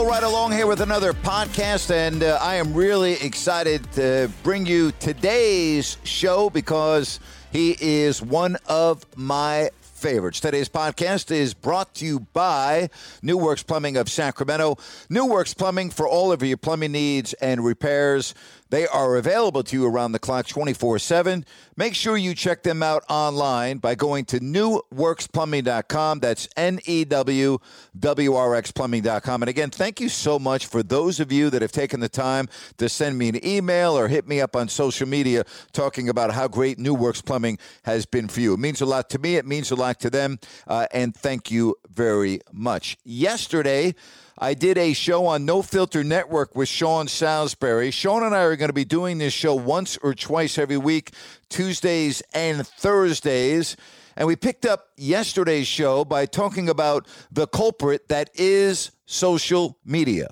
Roll right along here with another podcast. And uh, I am really excited to bring you today's show because he is one of my favorites. Today's podcast is brought to you by New Works Plumbing of Sacramento. New Works Plumbing for all of your plumbing needs and repairs. They are available to you around the clock 24 7. Make sure you check them out online by going to newworksplumbing.com. That's N E W W R X plumbing.com. And again, thank you so much for those of you that have taken the time to send me an email or hit me up on social media talking about how great New Works Plumbing has been for you. It means a lot to me, it means a lot to them. Uh, and thank you very much. Yesterday, I did a show on No Filter Network with Sean Salisbury. Sean and I are going to be doing this show once or twice every week, Tuesdays and Thursdays. And we picked up yesterday's show by talking about the culprit that is social media.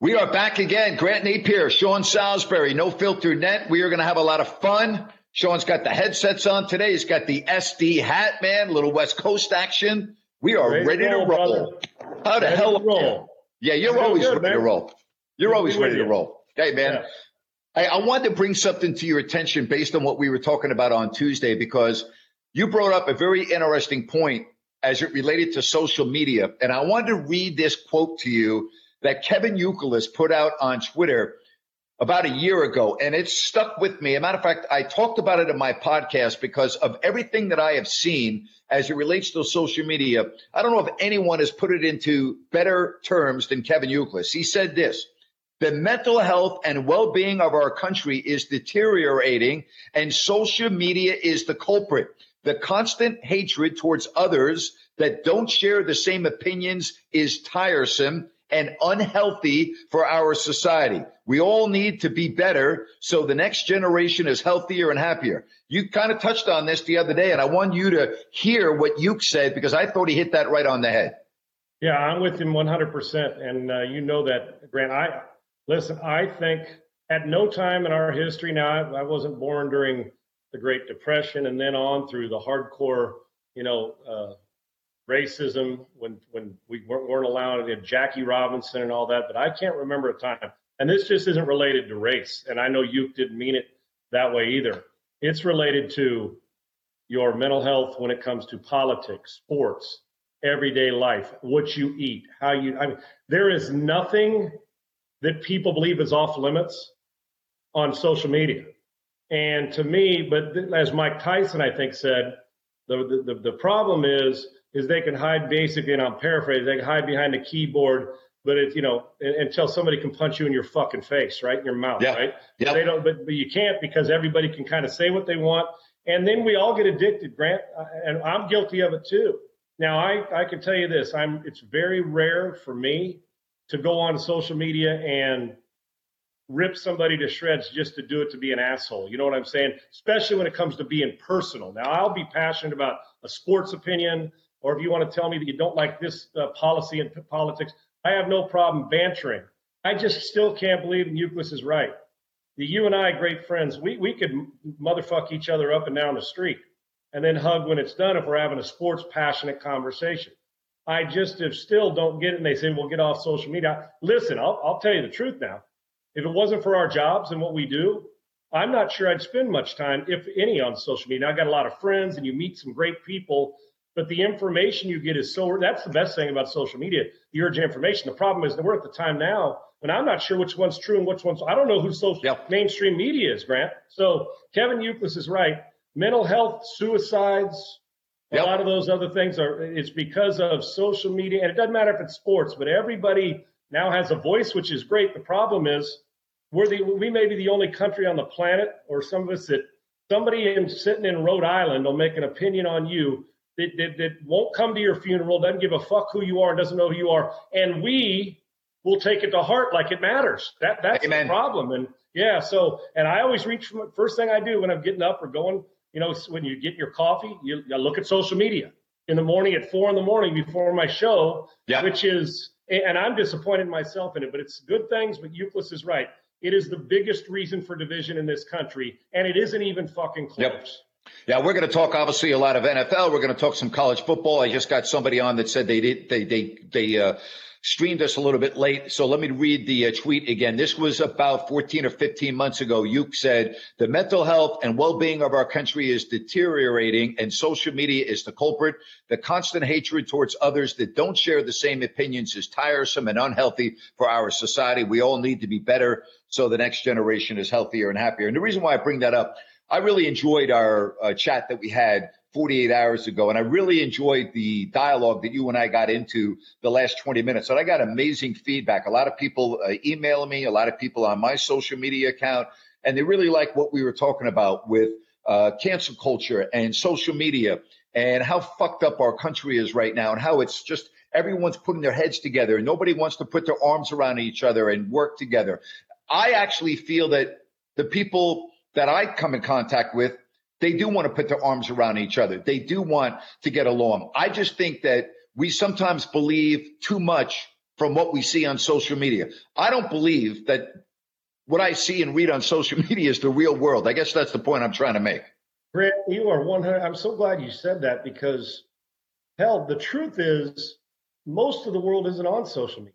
We are back again. Grant Napear, Sean Salisbury, No Filter Net. We are going to have a lot of fun. Sean's got the headsets on today. He's got the SD hat, man, little West Coast action. We are ready, Ready to roll, roll. How the Ready hell to roll. Yeah, you're always good, ready to roll. You're always ready to roll. Hey, man. Yeah. I, I wanted to bring something to your attention based on what we were talking about on Tuesday because you brought up a very interesting point as it related to social media. And I wanted to read this quote to you that Kevin Youkilis put out on Twitter about a year ago, and it stuck with me. As a matter of fact, I talked about it in my podcast because of everything that I have seen as it relates to social media. I don't know if anyone has put it into better terms than Kevin Youkilis. He said this the mental health and well being of our country is deteriorating, and social media is the culprit. The constant hatred towards others that don't share the same opinions is tiresome and unhealthy for our society. We all need to be better so the next generation is healthier and happier. You kind of touched on this the other day, and I want you to hear what you said because I thought he hit that right on the head. Yeah, I'm with him 100%. And uh, you know that, Grant. I listen. I think at no time in our history now, I, I wasn't born during the Great Depression, and then on through the hardcore, you know, uh, racism when when we weren't, weren't allowed to Jackie Robinson and all that. But I can't remember a time. And this just isn't related to race. And I know you didn't mean it that way either. It's related to your mental health when it comes to politics, sports, everyday life, what you eat, how you. I mean, there is nothing that people believe is off limits on social media. And to me, but as Mike Tyson, I think, said, the, the, the problem is, is they can hide basically, and I'm paraphrasing, they can hide behind a keyboard, but it's, you know, until somebody can punch you in your fucking face, right? In your mouth, Yeah. right? Yep. They don't, but, but you can't because everybody can kind of say what they want. And then we all get addicted, Grant, uh, and I'm guilty of it too. Now, I, I can tell you this, I'm, it's very rare for me to go on social media and rip somebody to shreds just to do it to be an asshole. You know what I'm saying? Especially when it comes to being personal. Now, I'll be passionate about a sports opinion, or if you want to tell me that you don't like this uh, policy and p- politics, I have no problem bantering. I just still can't believe Youkilis is right. The you and I, great friends, we, we could motherfuck each other up and down the street and then hug when it's done if we're having a sports passionate conversation. I just if still don't get it. And they say, well, get off social media. Listen, I'll, I'll tell you the truth now. If it wasn't for our jobs and what we do, I'm not sure I'd spend much time, if any, on social media. I got a lot of friends and you meet some great people, but the information you get is so that's the best thing about social media, the urgent information. The problem is that we're at the time now when I'm not sure which one's true and which one's I don't know who social Yep. mainstream media is, Grant. So Kevin Youkilis is right. Mental health, suicides, a Yep. lot of those other things are it's because of social media and it doesn't matter if it's sports but everybody now has a voice which is great the problem is we're the we may be the only country on the planet or some of us that somebody in, sitting in rhode island will make an opinion on you that, that, that won't come to your funeral doesn't give a fuck who you are and doesn't know who you are and we will take it to heart like it matters that that's Amen. the problem and yeah so and i always reach for first thing i do when i'm getting up or going you know, when you get your coffee, you, you look at social media in the morning at four in the morning before my show, Yeah. which is, and I'm disappointed in myself in it, but it's good things. But Youkilis is right. It is the biggest reason for division in this country, and it isn't even fucking close. Yep. Yeah, we're going to talk obviously a lot of NFL. We're going to talk some college football. I just got somebody on that said they did they they they uh, streamed us a little bit late. So let me read the uh, tweet again. This was about 14 or 15 months ago. Youk said the mental health and well-being of our country is deteriorating, and social media is the culprit. The constant hatred towards others that don't share the same opinions is tiresome and unhealthy for our society. We all need to be better so the next generation is healthier and happier. And the reason why I bring that up. I really enjoyed our uh, chat that we had 48 hours ago, and I really enjoyed the dialogue that you and I got into the last 20 minutes. And I got amazing feedback. A lot of people uh, emailing me, a lot of people on my social media account, and they really like what we were talking about with uh, cancel culture and social media and how fucked up our country is right now and how it's just everyone's putting their heads together and nobody wants to put their arms around each other and work together. I actually feel that the people that I come in contact with, they do want to put their arms around each other. They do want to get along. I just think that we sometimes believe too much from what we see on social media. I don't believe that what I see and read on social media is the real world. I guess that's the point I'm trying to make. Grant, you are 100. I'm so glad you said that because, hell, the truth is, most of the world isn't on social media.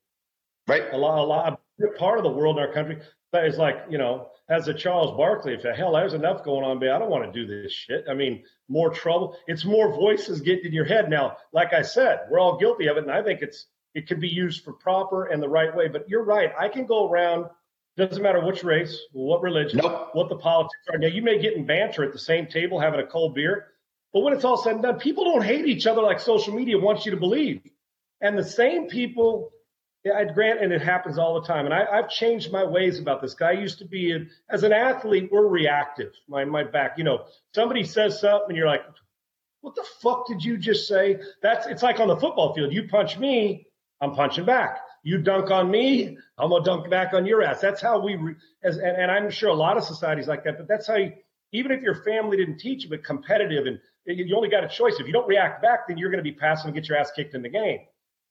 Right? A lot, a lot, part of the world in our country that is like, you know, as a Charles Barkley, if hell there's enough going on, man, I don't want to do this shit. I mean, more trouble. It's more voices getting in your head. Now, like I said, we're all guilty of it, and I think it's it can be used for proper and the right way. But you're right. I can go around. Doesn't matter which race, what religion, Nope. what the politics are. Now, you may get in banter at the same table having a cold beer, but when it's all said and done, people don't hate each other like social media wants you to believe. And the same people, yeah, I'd grant, and it happens all the time. And I, I've changed my ways about this. Guy used to be, a, as an athlete, we're reactive. My my back, you know, somebody says something, and you're like, "What the fuck did you just say?" That's it's like on the football field. You punch me, I'm punching back. You dunk on me, I'm gonna dunk back on your ass. That's how we, re, as and, and I'm sure a lot of societies like that. But that's how you, even if your family didn't teach you, but competitive, and you only got a choice. If you don't react back, then you're going to be passive and get your ass kicked in the game.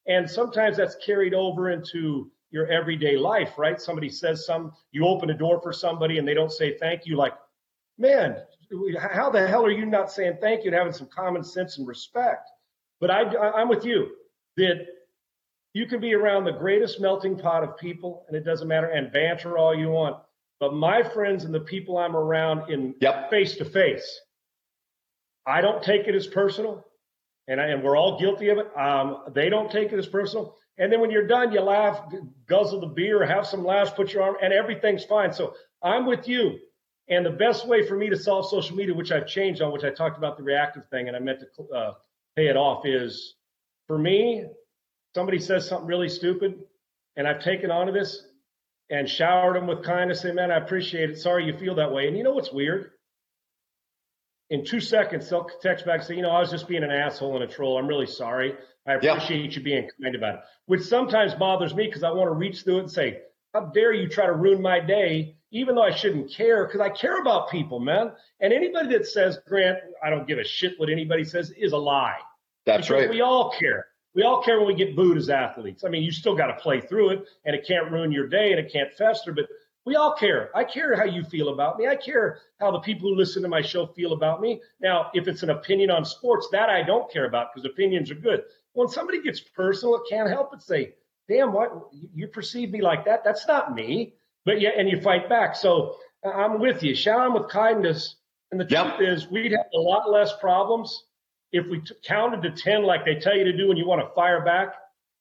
And sometimes that's carried over into your everyday life, right? Somebody says some, you open a door for somebody and they don't say thank you. Like, man, how the hell are you not saying thank you and having some common sense and respect? But I, I- I'm with you that you can be around the greatest melting pot of people and it doesn't matter and banter all you want. But my friends and the people I'm around in face to face, I don't take it as personal and, I, and we're all guilty of it. Um, they don't take it as personal. And then when you're done, you laugh, guzzle the beer, have some laughs, put your arm, and everything's fine. So I'm with you. And the best way for me to solve social media, which I've changed on, which I talked about the reactive thing, and I meant to uh, pay it off, is for me, somebody says something really stupid, and I've taken on to this and showered them with kindness. Say, man, I appreciate it. Sorry you feel that way. And you know what's weird? In two seconds, they'll text back and say, you know, I was just being an asshole and a troll. I'm really sorry. I Yeah. appreciate you being kind about it, which sometimes bothers me because I want to reach through it and say, how dare you try to ruin my day, even though I shouldn't care because I care about people, man. And anybody that says, Grant, I don't give a shit what anybody says is a lie. That's Because right. We all care. We all care when we get booed as athletes. I mean, you still got to play through it, and it can't ruin your day, and it can't fester. But We all care. I care how you feel about me. I care how the people who listen to my show feel about me. Now, if it's an opinion on sports, that I don't care about because opinions are good. When somebody gets personal, it can't help but say, damn, what you perceive me like that? That's not me. But yeah, and you fight back. So I'm with you. Shower them with kindness. And the yep. truth is, we'd have a lot less problems if we t- counted to 10 like they tell you to do when you want to fire back.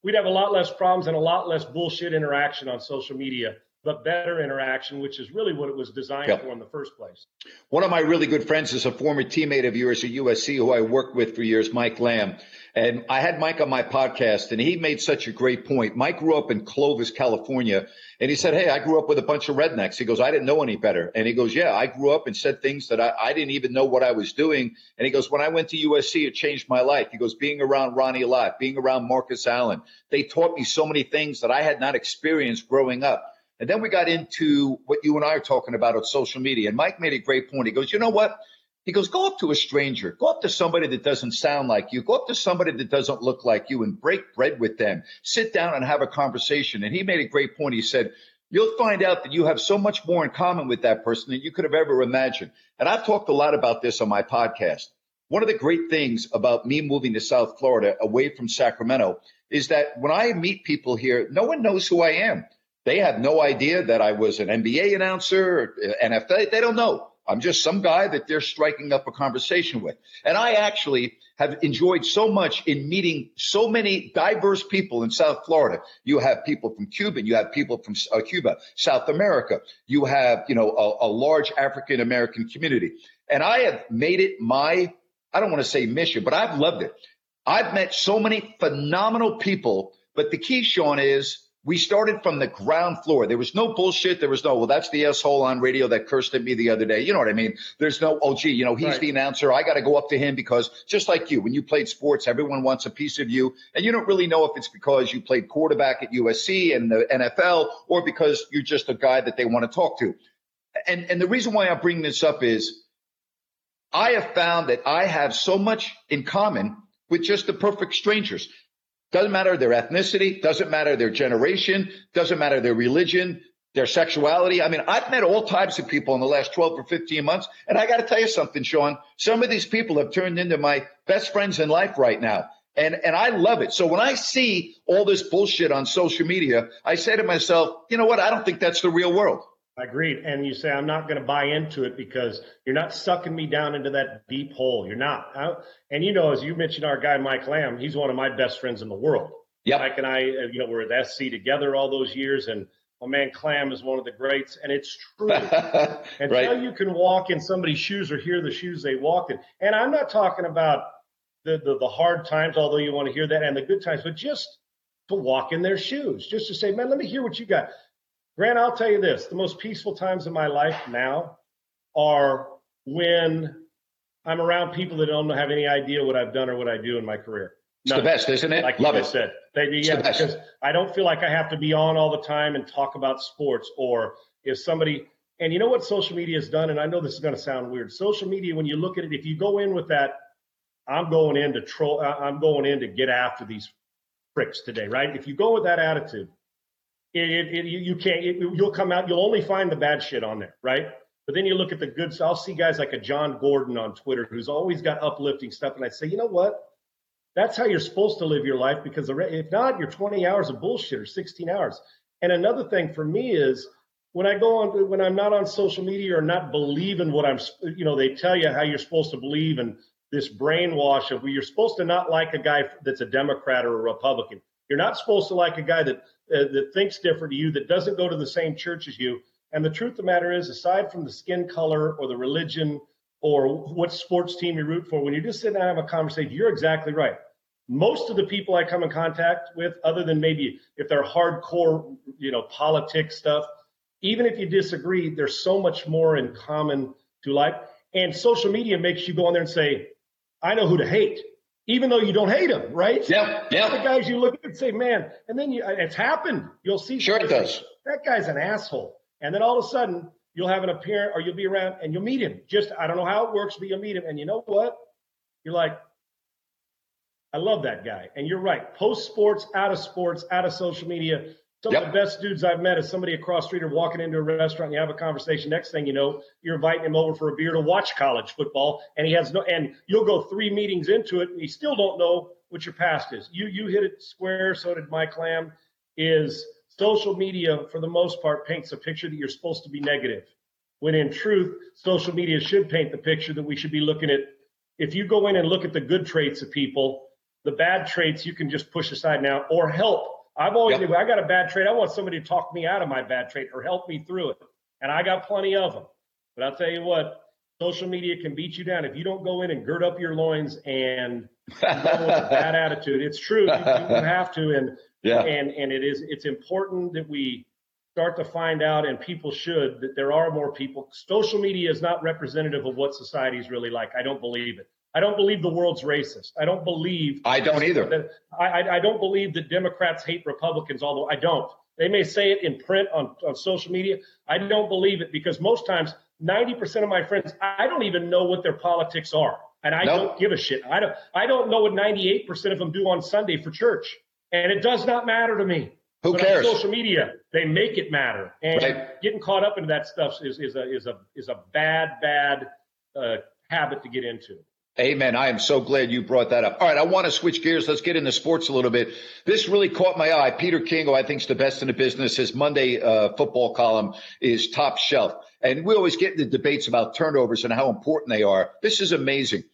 We'd have a lot less problems and a lot less bullshit interaction on social media but better interaction, which is really what it was designed yep. for in the first place. One of my really good friends is a former teammate of yours at USC who I worked with for years, Mike Lamb. And I had Mike on my podcast, and he made such a great point. Mike grew up in Clovis, California, and he said, Hey, I grew up with a bunch of rednecks. He goes, I didn't know any better. And he goes, Yeah, I grew up and said things that I, I didn't even know what I was doing. And he goes, When I went to USC, it changed my life. He goes, Being around Ronnie Lott, being around Marcus Allen, they taught me so many things that I had not experienced growing up. And then we got into what you and I are talking about on social media. And Mike made a great point. He goes, you know what? He goes, go up to a stranger, go up to somebody that doesn't sound like you, go up to somebody that doesn't look like you and break bread with them, sit down and have a conversation. And he made a great point. He said, you'll find out that you have so much more in common with that person than you could have ever imagined. And I've talked a lot about this on my podcast. One of the great things about me moving to South Florida away from Sacramento is that when I meet people here, no one knows who I am. They have no idea that I was an NBA announcer, NFL. They don't know. I'm just some guy that they're striking up a conversation with. And I actually have enjoyed so much in meeting so many diverse people in South Florida. You have people from Cuba, you have people from uh, Cuba, South America. You have, you know, a, a large African American community. And I have made it my, I don't want to say mission, but I've loved it. I've met so many phenomenal people. But the key, Sean, is we started from the ground floor. There was no bullshit. There was no, well, that's the asshole on radio that cursed at me the other day. You know what I mean? There's no, oh, gee, you know, he's right. the announcer. I got to go up to him because just like you, when you played sports, everyone wants a piece of you. And you don't really know if it's because you played quarterback at USC and the NFL or because you're just a guy that they want to talk to. And, and the reason why I bring this up is I have found that I have so much in common with just the perfect strangers. Doesn't matter their ethnicity, doesn't matter their generation, doesn't matter their religion, their sexuality. I mean, I've met all types of people in the last 12 or 15 months. And I got to tell you something, Sean. Some of these people have turned into my best friends in life right now. And, and I love it. So when I see all this bullshit on social media, I say to myself, you know what? I don't think that's the real world. I agreed. And you say, I'm not going to buy into it because you're not sucking me down into that deep hole. You're not. And you know, as you mentioned, our guy, Mike Lamb, he's one of my best friends in the world. Yeah. Mike and I, uh, you know, we're at SC together all those years. And my man Clam is one of the greats. And it's true. Until right. you can walk in somebody's shoes or hear the shoes they walk in. And I'm not talking about the, the, the hard times, although you want to hear that, and the good times, but just to walk in their shoes, just to say, man, let me hear what you got. Grant, I'll tell you this the most peaceful times of my life now are when I'm around people that don't have any idea what I've done or what I do in my career. None. It's the best, isn't it? Like Love you it. said. They, yeah, because I don't feel like I have to be on all the time and talk about sports or if somebody and you know what social media has done, and I know this is going to sound weird. Social media, when you look at it, if you go in with that, I'm going in to troll, I'm going in to get after these pricks today, right? If you go with that attitude, it, it, it, you can't, you'll come out, you'll only find the bad shit on there, right? But then you look at the good. So I'll see guys like a Jon Gordon on Twitter who's always got uplifting stuff, and I say, you know what? That's how you're supposed to live your life because if not, you're 20 hours of bullshit or 16 hours. And another thing for me is when I go on, when I'm not on social media or not believing what I'm, you know, they tell you how you're supposed to believe and this brainwash of where you're supposed to not like a guy that's a Democrat or a Republican. You're not supposed to like a guy that uh, that thinks different to you, that doesn't go to the same church as you. And the truth of the matter is, aside from the skin color or the religion or what sports team you root for, when you're just sit down and have a conversation, you're exactly right. Most of the people I come in contact with, other than maybe if they're hardcore, you know, politics stuff, even if you disagree, there's so much more in common to like. And social media makes you go on there and say, I know who to hate even though you don't hate him, right? Yeah, yeah. The guys you look at and say, man, and then you, it's happened. You'll see. Sure, it does. That guy's an asshole, and then all of a sudden you'll have an appearance, or you'll be around and you'll meet him. Just I don't know how it works, but you'll meet him, and you know what? You're like, I love that guy, and you're right. Post sports, out of sports, out of social media, Some Yep. of the best dudes I've met is somebody across the street or walking into a restaurant and you have a conversation. Next thing you know, you're inviting him over for a beer to watch college football, and he has no. And you'll go three meetings into it, and you still don't know what your past is. You you hit it square. So did Mike Lamb. Is social media for the most part paints a picture that you're supposed to be negative, when in truth, social media should paint the picture that we should be looking at. If you go in and look at the good traits of people, the bad traits you can just push aside now or help. I've always Yep. I got a bad trade. I want somebody to talk me out of my bad trade or help me through it. And I got plenty of them. But I'll tell you what, social media can beat you down if you don't go in and gird up your loins and with a bad attitude. It's true. You, you have to. And Yeah. and and it is it's important that we start to find out and people should that there are more people social media is not representative of what society is really like i don't believe it i don't believe the world's racist i don't believe I don't either. that, I, I, don't believe that democrats hate republicans although i don't they may say it in print on, on social media i don't believe it because most times 90% of my friends i don't even know what their politics are and i Nope. don't give a shit i don't i don't know what 98% of them do on sunday for church and it does not matter to me Who but cares? On social media, they make it matter, and Right. getting caught up into that stuff is is a is a is a bad bad uh, habit to get into. Amen. I am so glad you brought that up. All right, I want to switch gears. Let's get into sports a little bit. This really caught my eye. Peter King, who I think is the best in the business, his Monday uh, football column is top shelf. And we always get into debates about turnovers and how important they are. This is amazing.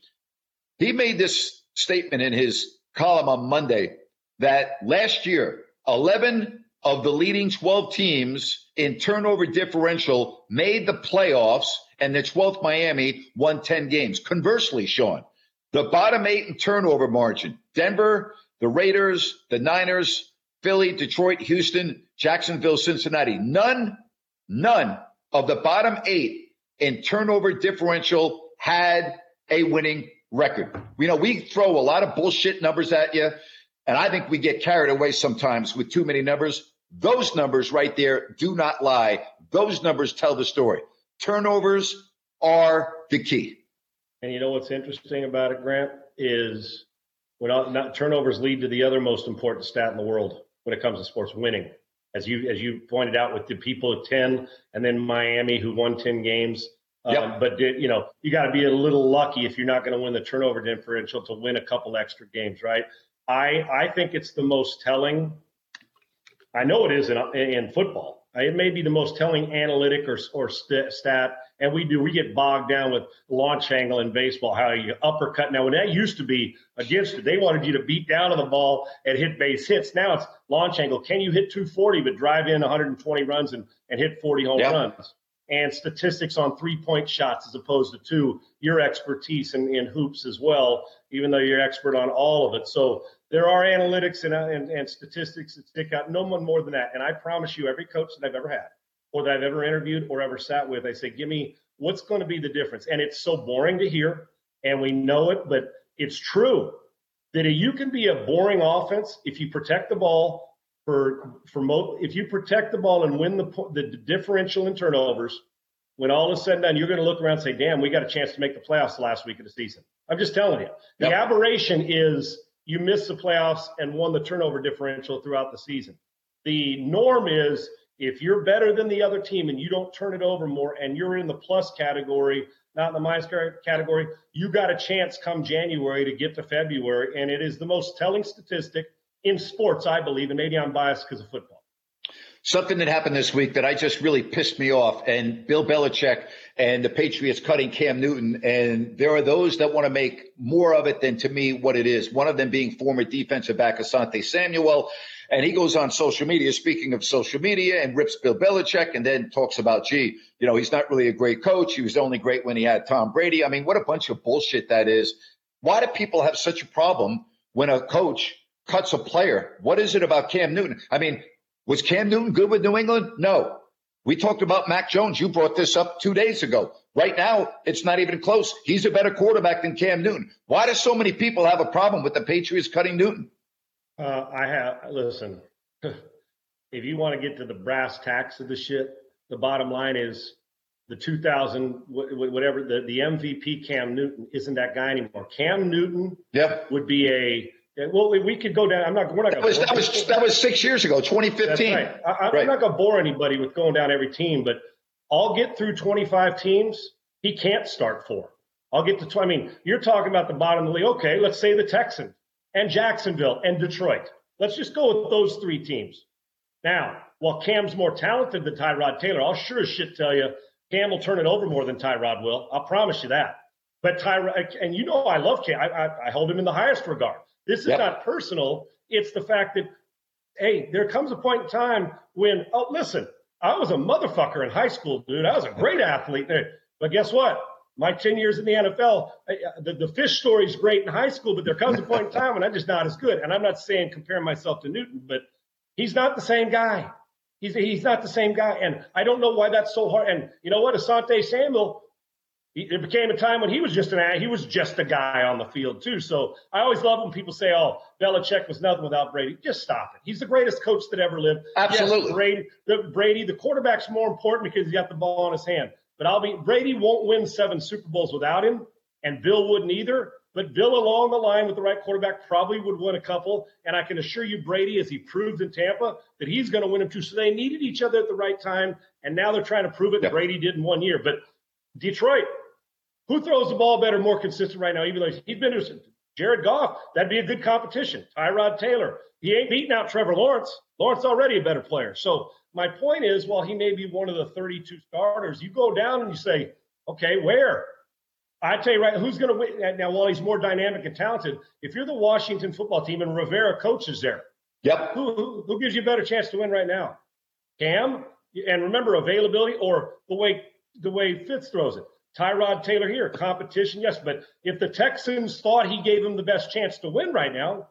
He made this statement in his column on Monday that last year, 11 of the leading 12 teams in turnover differential made the playoffs, and the 12th Miami won 10 games. Conversely, Sean, the bottom eight in turnover margin Denver, the Raiders, the Niners, Philly, Detroit, Houston, Jacksonville, Cincinnati. None, none of the bottom eight in turnover differential had a winning record. You know, we throw a lot of bullshit numbers at you, and I think we get carried away sometimes with too many numbers. Those numbers right there do not lie. Those numbers tell the story. Turnovers are the key. And you know what's interesting about it, Grant, is when all, not, turnovers lead to the other most important stat in the world when it comes to sports winning. As you as you pointed out with the people at ten, and then Miami who won ten games. Um, Yep. But did, you know you got to be a little lucky if you're not going to win the turnover differential to win a couple extra games, right? I I think it's the most telling. I know it is in in football. Uh, it may be the most telling analytic or or st- stat, and we do we get bogged down with launch angle in baseball, how you uppercut. Now, when that used to be against it, they wanted you to beat down to the ball and hit base hits. Now it's launch angle. Can you hit 240 but drive in 120 runs and, and hit 40 home Yeah. runs? And statistics on three point shots as opposed to two. Your expertise in, in hoops as well, even though you're expert on all of it. So there are analytics and, uh, and, and statistics that stick out. No one more than that. And I promise you, every coach that I've ever had or that I've ever interviewed or ever sat with, I say, give me what's going to be the difference. And it's so boring to hear, and we know it, but it's true that you can be a boring offense if you protect the ball for for mo- if you protect the ball and win the the differential in turnovers. When all is said and done, you're going to look around and say, "Damn, we got a chance to make the playoffs last week of the season." I'm just telling you. The Yep. aberration is you missed the playoffs and won the turnover differential throughout the season. The norm is if you're better than the other team and you don't turn it over more and you're in the plus category, not in the minus category, you got a chance come January to get to February. And it is the most telling statistic in sports, I believe. And maybe I'm biased because of football. Something that happened this week that I just really pissed me off, and Bill Belichick and the Patriots cutting Cam Newton. And there are those that want to make more of it than to me what it is. One of them being former defensive back Asante Samuel. And he goes on social media, speaking of social media, and rips Bill Belichick and then talks about, gee, you know, he's not really a great coach. He was only great when he had Tom Brady. I mean, what a bunch of bullshit that is. Why do people have such a problem when a coach cuts a player? What is it about Cam Newton? I mean, was Cam Newton good with New England? No. We talked about Mac Jones. You brought this up two days ago. Right now, it's not even close. He's a better quarterback than Cam Newton. Why do so many people have a problem with the Patriots cutting Newton? Uh, I have, listen, if you want to get to the brass tacks of the shit, the bottom line is the 2000, wh- wh- whatever, the, the MVP Cam Newton isn't that guy anymore. Cam Newton Yep. would be a Yeah, well, we could go down. I'm not. We're not. That was that was that was six years ago, 2015. Right. I, am right. not going to bore anybody with going down every team, but I'll get through 25 teams. He can't start four. I'll get to. I mean, you're talking about the bottom of the league. Okay, let's say the Texans and Jacksonville and Detroit. Let's just go with those three teams. Now, while Cam's more talented than Tyrod Taylor, I'll sure as shit tell you, Cam will turn it over more than Tyrod will. I'll promise you that. But Tyrod, and you know I love Cam. I, I, I hold him in the highest regard. This is yep. not personal. It's the fact that, hey, there comes a point in time when, oh, listen, I was a motherfucker in high school, dude. I was a great athlete. But guess what? My 10 years in the NFL, uh, the, the fish story is great in high school, but there comes a point in time when I'm just not as good. And I'm not saying comparing myself to Newton, but he's not the same guy. He's, he's not the same guy. And I don't know why that's so hard. And you know what? Asante Samuel, it became a time when he was just an he was just a guy on the field too. So I always love when people say, "Oh, Belichick was nothing without Brady." Just stop it. He's the greatest coach that ever lived. Absolutely, yes, Brady. The, Brady, the quarterback's more important because he got the ball in his hand. But I'll be Brady won't win seven Super Bowls without him, and Bill wouldn't either. But Bill along the line with the right quarterback probably would win a couple. And I can assure you, Brady, as he proved in Tampa, that he's going to win them too. So they needed each other at the right time, and now they're trying to prove it. Yep. Brady did in one year, but Detroit who throws the ball better, more consistent right now? Even though he's been to Jared Goff, that'd be a good competition. Tyrod Taylor, he ain't beating out Trevor Lawrence. Lawrence already a better player. So my point is, while he may be one of the 32 starters, you go down and you say, okay, where? I tell you right, who's going to win? Now, while he's more dynamic and talented, if you're the Washington football team and Rivera coaches there, yep, who, who, who gives you a better chance to win right now? Cam, and remember availability or the way the way Fitz throws it. Tyrod Taylor here, competition, yes. But if the Texans thought he gave him the best chance to win right now,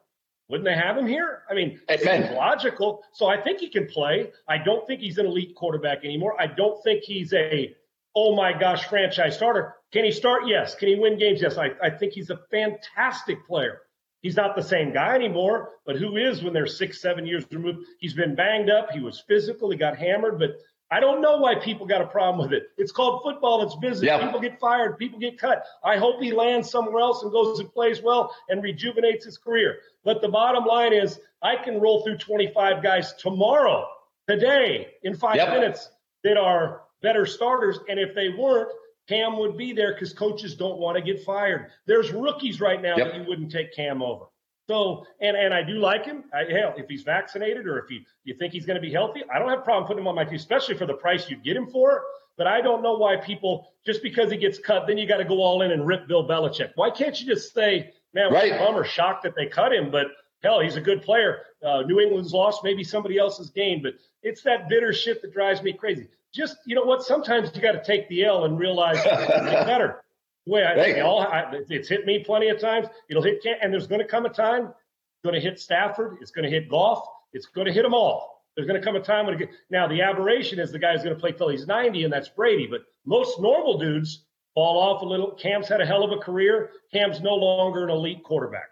wouldn't they have him here? I mean, it's logical. So I think he can play. I don't think he's an elite quarterback anymore. I don't think he's a, oh my gosh, franchise starter. Can he start? Yes. Can he win games? Yes. I, I think he's a fantastic player. He's not the same guy anymore, but who is when they're six, seven years removed? He's been banged up. He was physical. He got hammered, but I don't know why people got a problem with it. It's called football. It's business. People get fired. People get cut. I hope he lands somewhere else and goes and plays well and rejuvenates his career. But the bottom line is, I can roll through 25 guys tomorrow, today, in five yep. minutes that are better starters. And if they weren't, Cam would be there because coaches don't want to get fired. There's rookies right now yep. that you wouldn't take Cam over. So, and and I do like him. I, hell, if he's vaccinated or if he, you think he's going to be healthy, I don't have a problem putting him on my team, especially for the price you get him for. But I don't know why people just because he gets cut, then you got to go all in and rip Bill Belichick. Why can't you just say, man, right. bummer, shocked that they cut him, but hell, he's a good player. Uh, New England's lost, maybe somebody else has gained, but it's that bitter shit that drives me crazy. Just you know what? Sometimes you got to take the L and realize it's better way I, all, I, it's hit me plenty of times. It'll hit, and there's going to come a time. It's going to hit Stafford. It's going to hit Goff. It's going to hit them all. There's going to come a time when it now the aberration is the guy's going to play till he's 90, and that's Brady. But most normal dudes fall off a little. Cam's had a hell of a career. Cam's no longer an elite quarterback.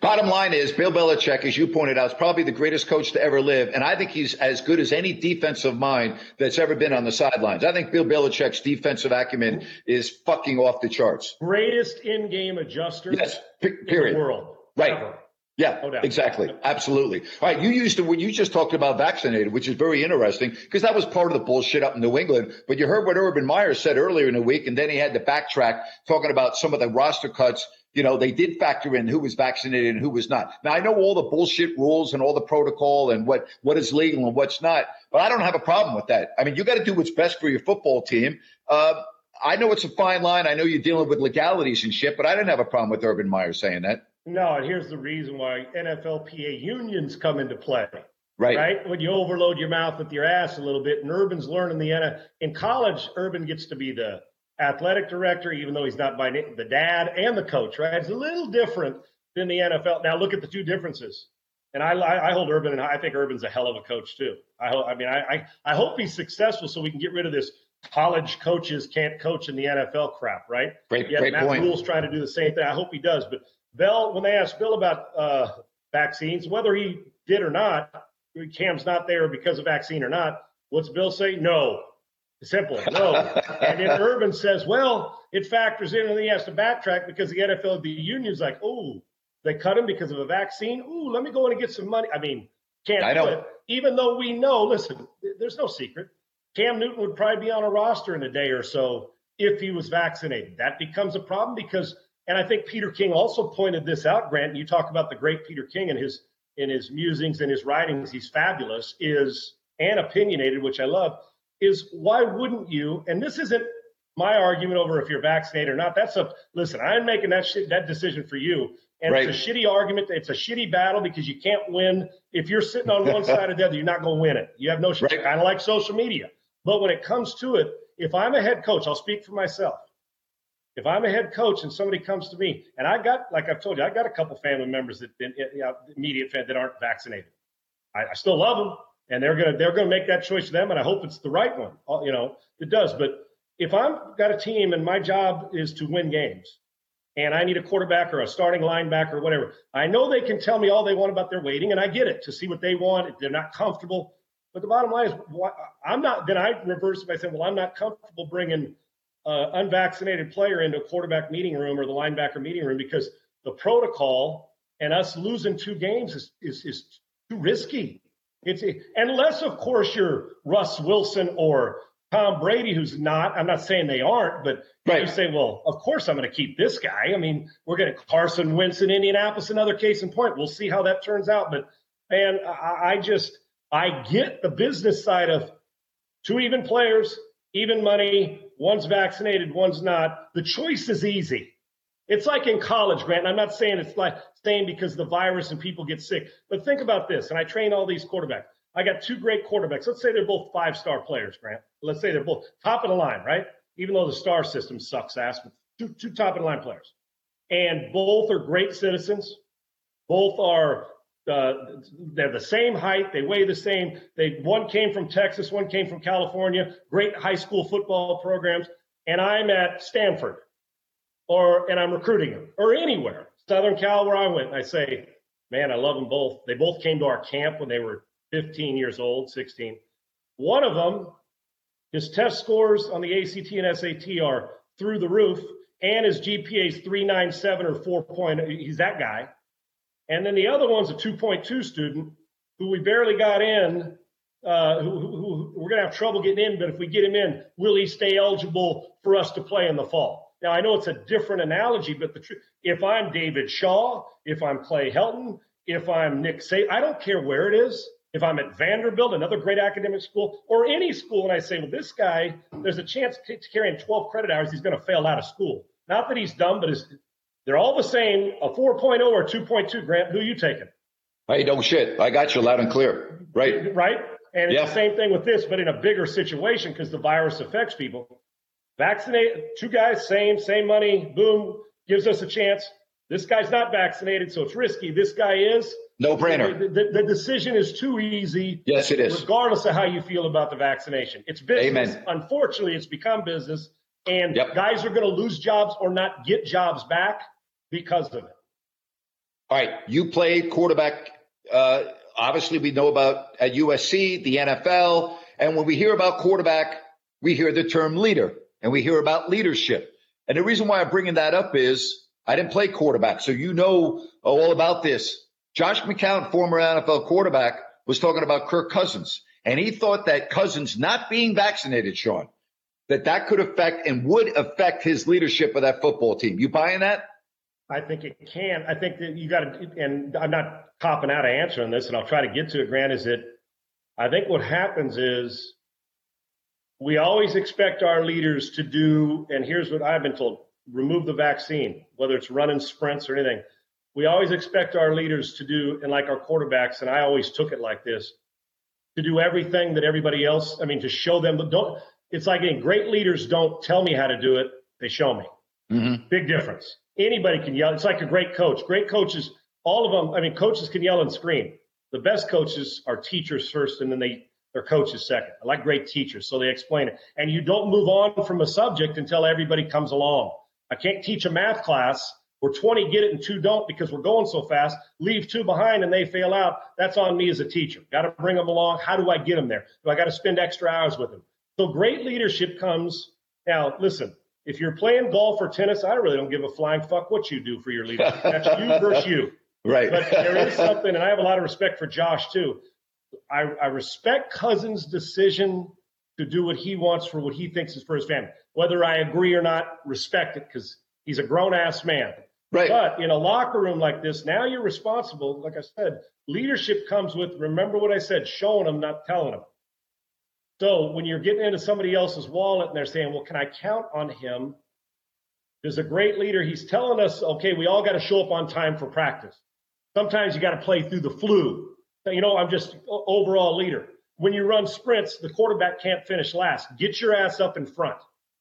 Bottom line is, Bill Belichick, as you pointed out, is probably the greatest coach to ever live. And I think he's as good as any defensive mind that's ever been on the sidelines. I think Bill Belichick's defensive acumen is fucking off the charts. Greatest in game adjuster yes, period. in the world. Right. Ever. Yeah, no exactly. Absolutely. All right. You used to, when you just talked about vaccinated, which is very interesting because that was part of the bullshit up in New England. But you heard what Urban Meyer said earlier in the week, and then he had to backtrack talking about some of the roster cuts you know, they did factor in who was vaccinated and who was not. Now I know all the bullshit rules and all the protocol and what what is legal and what's not, but I don't have a problem with that. I mean, you got to do what's best for your football team. Uh, I know it's a fine line. I know you're dealing with legalities and shit, but I didn't have a problem with Urban Meyer saying that. No, and here's the reason why NFLPA unions come into play. Right. Right. When you overload your mouth with your ass a little bit, and Urban's learning the. In college, Urban gets to be the athletic director, even though he's not by name, the dad and the coach, right? It's a little different than the NFL. Now look at the two differences. And I, I hold Urban, and I think Urban's a hell of a coach too. I hope. I mean, I, I, I hope he's successful so we can get rid of this college coaches can't coach in the NFL crap, right? Great, Yet great Matt point. Rhule's trying to do the same thing. I hope he does. But Bill, when they asked Bill about uh, vaccines, whether he did or not, Cam's not there because of vaccine or not. What's Bill say? No, Simple. No. and then Urban says, well, it factors in and he has to backtrack because the NFL, the union's like, oh, They cut him because of a vaccine. Ooh, let me go in and get some money. I mean, can't I do it. Even though we know, listen, there's no secret. Cam Newton would probably be on a roster in a day or so if he was vaccinated. That becomes a problem because, and I think Peter King also pointed this out, Grant. You talk about the great Peter King and his in his musings and his writings. He's fabulous. Is and opinionated, which I love. Is why wouldn't you? And this isn't my argument over if you're vaccinated or not. That's a listen. I'm making that shit, that decision for you. And Right. it's a shitty argument. It's a shitty battle because you can't win. If you're sitting on one side or the other, you're not going to win it. You have no shit. Right. Kind of like social media. But when it comes to it, if I'm a head coach, I'll speak for myself. If I'm a head coach and somebody comes to me, and I got, like I've told you, I got a couple family members that, know, immediate fan that aren't vaccinated. I, I still love them, and they're gonna they're gonna make that choice for them, and I hope it's the right one. uh, You know, it does. But if I've got a team and my job is to win games, and I need a quarterback or a starting linebacker or whatever, I know they can tell me all they want about their waiting, and I get it to see what they want. If they're not comfortable, but the bottom line is, I'm not. Then I reverse it by saying, well, I'm not comfortable bringing uh, unvaccinated player into a quarterback meeting room or the linebacker meeting room because the protocol and us losing two games is is, is too risky. It's unless, of course, you're Russ Wilson or Tom Brady, who's not. I'm not saying they aren't, but Right. you say, well, of course I'm going to keep this guy. I mean, we're going to Carson Wentz in Indianapolis, another case in point. We'll see how that turns out. But man, I, I just I get the business side of two even players, even money. One's vaccinated, one's not. The choice is easy. It's like in college, Grant. I'm not saying it's like saying because the virus and people get sick, but think about this. And I train all these quarterbacks. I got two great quarterbacks. Let's say they're both five star players, Grant. Let's say they're both top of the line, right? Even though the star system sucks ass, but two, two top of the line players. And both are great citizens. Both are uh, they're the same height. They weigh the same. They one came from Texas, one came from California. Great high school football programs. And I'm at Stanford, or and I'm recruiting them, or anywhere. Southern Cal, where I went. I say, man, I love them both. They both came to our camp when they were 15 years old, 16. One of them, his test scores on the ACT and SAT are through the roof, and his GPA is 397 or 4. He's that guy. And then the other one's a 2.2 student who we barely got in, uh, who, who, who we're going to have trouble getting in, but if we get him in, will he stay eligible for us to play in the fall? Now, I know it's a different analogy, but the tr- if I'm David Shaw, if I'm Clay Helton, if I'm Nick Say, I don't care where it is. If I'm at Vanderbilt, another great academic school, or any school, and I say, well, this guy, there's a chance to, to carry in 12 credit hours, he's going to fail out of school. Not that he's dumb, but they're all the same, a 4.0 or 2.2, Grant. Who are you taking? Hey, don't shit. I got you loud and clear. Right. Right? And it's Yeah. the same thing with this, but in a bigger situation because the virus affects people. Vaccinate two guys, same, same money, boom, gives us a chance. This guy's not vaccinated, so it's risky. This guy is. No brainer. The, the- the decision is too easy. Yes, it is. Regardless of how you feel about the vaccination. It's business. Amen. Unfortunately, it's become business. And Yep. guys are going to lose jobs or not get jobs back because of it. All right. You played quarterback. Uh, obviously, we know about at USC, the NFL. And when we hear about quarterback, we hear the term leader and we hear about leadership. And the reason why I'm bringing that up is I didn't play quarterback. So you know uh, all about this. Josh McCown, former NFL quarterback, was talking about Kirk Cousins. And he thought that Cousins not being vaccinated, Sean, that that could affect and would affect his leadership of that football team. You buying that? I think it can. I think that you got to, and I'm not copping out of answering this, and I'll try to get to it, Grant, is that I think what happens is we always expect our leaders to do, and here's what I've been told remove the vaccine, whether it's running sprints or anything. We always expect our leaders to do, and like our quarterbacks, and I always took it like this to do everything that everybody else, I mean, to show them, but don't, it's like any great leaders don't tell me how to do it, they show me. Mm-hmm. Big difference. Anybody can yell. It's like a great coach. Great coaches, all of them. I mean, coaches can yell and scream. The best coaches are teachers first, and then they they're coaches second. I like great teachers, so they explain it. And you don't move on from a subject until everybody comes along. I can't teach a math class where 20 get it and two don't because we're going so fast. Leave two behind and they fail out. That's on me as a teacher. Got to bring them along. How do I get them there? Do I got to spend extra hours with them? So great leadership comes. Now, listen, If you're playing golf or tennis, I really don't give a flying fuck what you do for your leadership. That's you versus you. Right. But there is something, and I have a lot of respect for Josh too. I, I respect Cousins' decision to do what he wants for what he thinks is for his family. Whether I agree or not, respect it because he's a grown ass man. Right. But in a locker room like this, now you're responsible. Like I said, leadership comes with remember what I said, showing them, not telling them. So when you're getting into somebody else's wallet and they're saying, well, can I count on him? There's a great leader. He's telling us, okay, we all got to show up on time for practice. Sometimes you got to play through the flu. You know, I'm just overall leader. When you run sprints, the quarterback can't finish last. Get your ass up in front.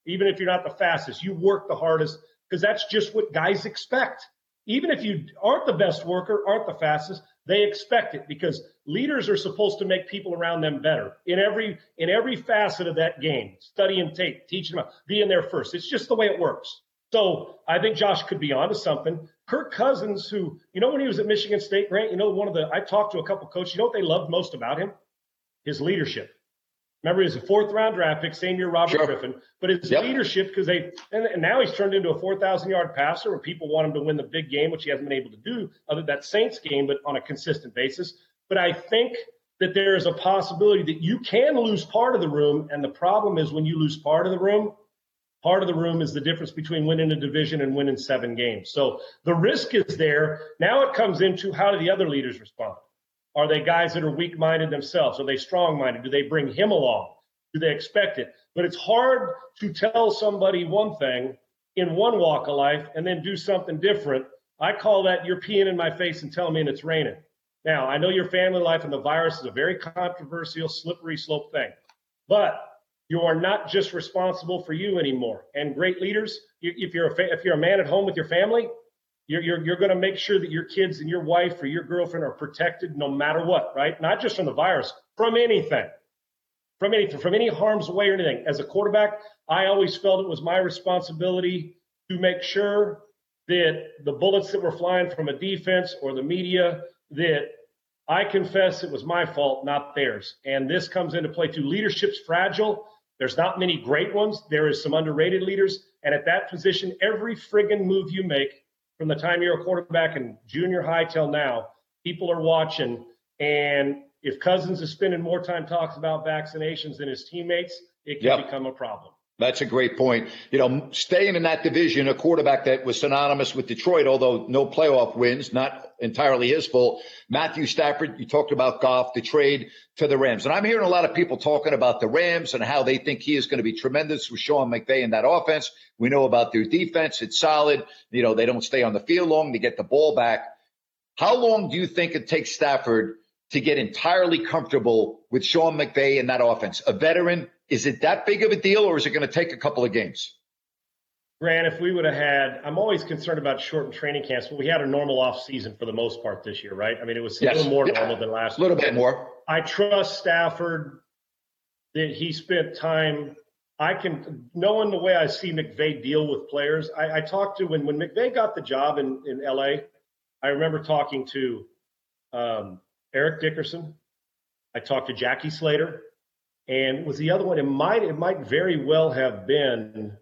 Even if you're not the fastest, you work the hardest because that's just what guys expect. Even if you aren't the best worker, aren't the fastest, they expect it because leaders are supposed to make people around them better in every in every facet of that game. Study and tape, teaching them, being there first. It's just the way it works. So I think Josh could be onto something. Kirk Cousins, who you know when he was at Michigan State, Grant, you know one of the I talked to a couple coaches. You know what they loved most about him? His leadership. Remember, he was a fourth round draft pick, same year Robert Sure. Griffin. But his Yep. leadership, because they and, and now he's turned into a four thousand yard passer, where people want him to win the big game, which he hasn't been able to do other than that Saints game, but on a consistent basis. But I think that there is a possibility that you can lose part of the room, and the problem is when you lose part of the room, part of the room is the difference between winning a division and winning seven games. So the risk is there. Now it comes into how do the other leaders respond? Are they guys that are weak minded themselves? Are they strong minded? Do they bring him along? Do they expect it? But it's hard to tell somebody one thing in one walk of life and then do something different. I call that you're peeing in my face and telling me and it's raining. Now, I know your family life and the virus is a very controversial, slippery slope thing, but you are not just responsible for you anymore. And great leaders, if you're a fa- if you're a man at home with your family, you're you're, you're going to make sure that your kids and your wife or your girlfriend are protected no matter what, right? Not just from the virus, from anything, from anything, from any harm's way or anything. As a quarterback, I always felt it was my responsibility to make sure that the bullets that were flying from a defense or the media that I confess it was my fault, not theirs. And this comes into play too. Leadership's fragile. There's not many great ones. There is some underrated leaders. And at that position, every friggin' move you make from the time you're a quarterback in junior high till now, people are watching. And if Cousins is spending more time talking about vaccinations than his teammates, it can Yep. become a problem. That's a great point. You know, staying in that division, a quarterback that was synonymous with Detroit, although no playoff wins, not entirely his fault. Matthew Stafford, you talked about Goff, the trade to the Rams. And I'm hearing a lot of people talking about the Rams and how they think he is going to be tremendous with Sean McVay in that offense. We know about their defense. It's solid. You know, they don't stay on the field long to get the ball back. How long do you think it takes Stafford to get entirely comfortable with Sean McVay in that offense? A veteran, is it that big of a deal or is it going to take a couple of games? Grant, if we would have had, I'm always concerned about shortened training camps, but we had a normal off season for the most part this year, right? I mean, it was a Yes. little more Yeah. normal than last A little year. bit more. I trust Stafford that he spent time. I can, knowing the way I see McVay deal with players, I, I talked to when when McVay got the job in in LA. I remember talking to um, Eric Dickerson. I talked to Jackie Slater, and was the other one? It might it might very well have been.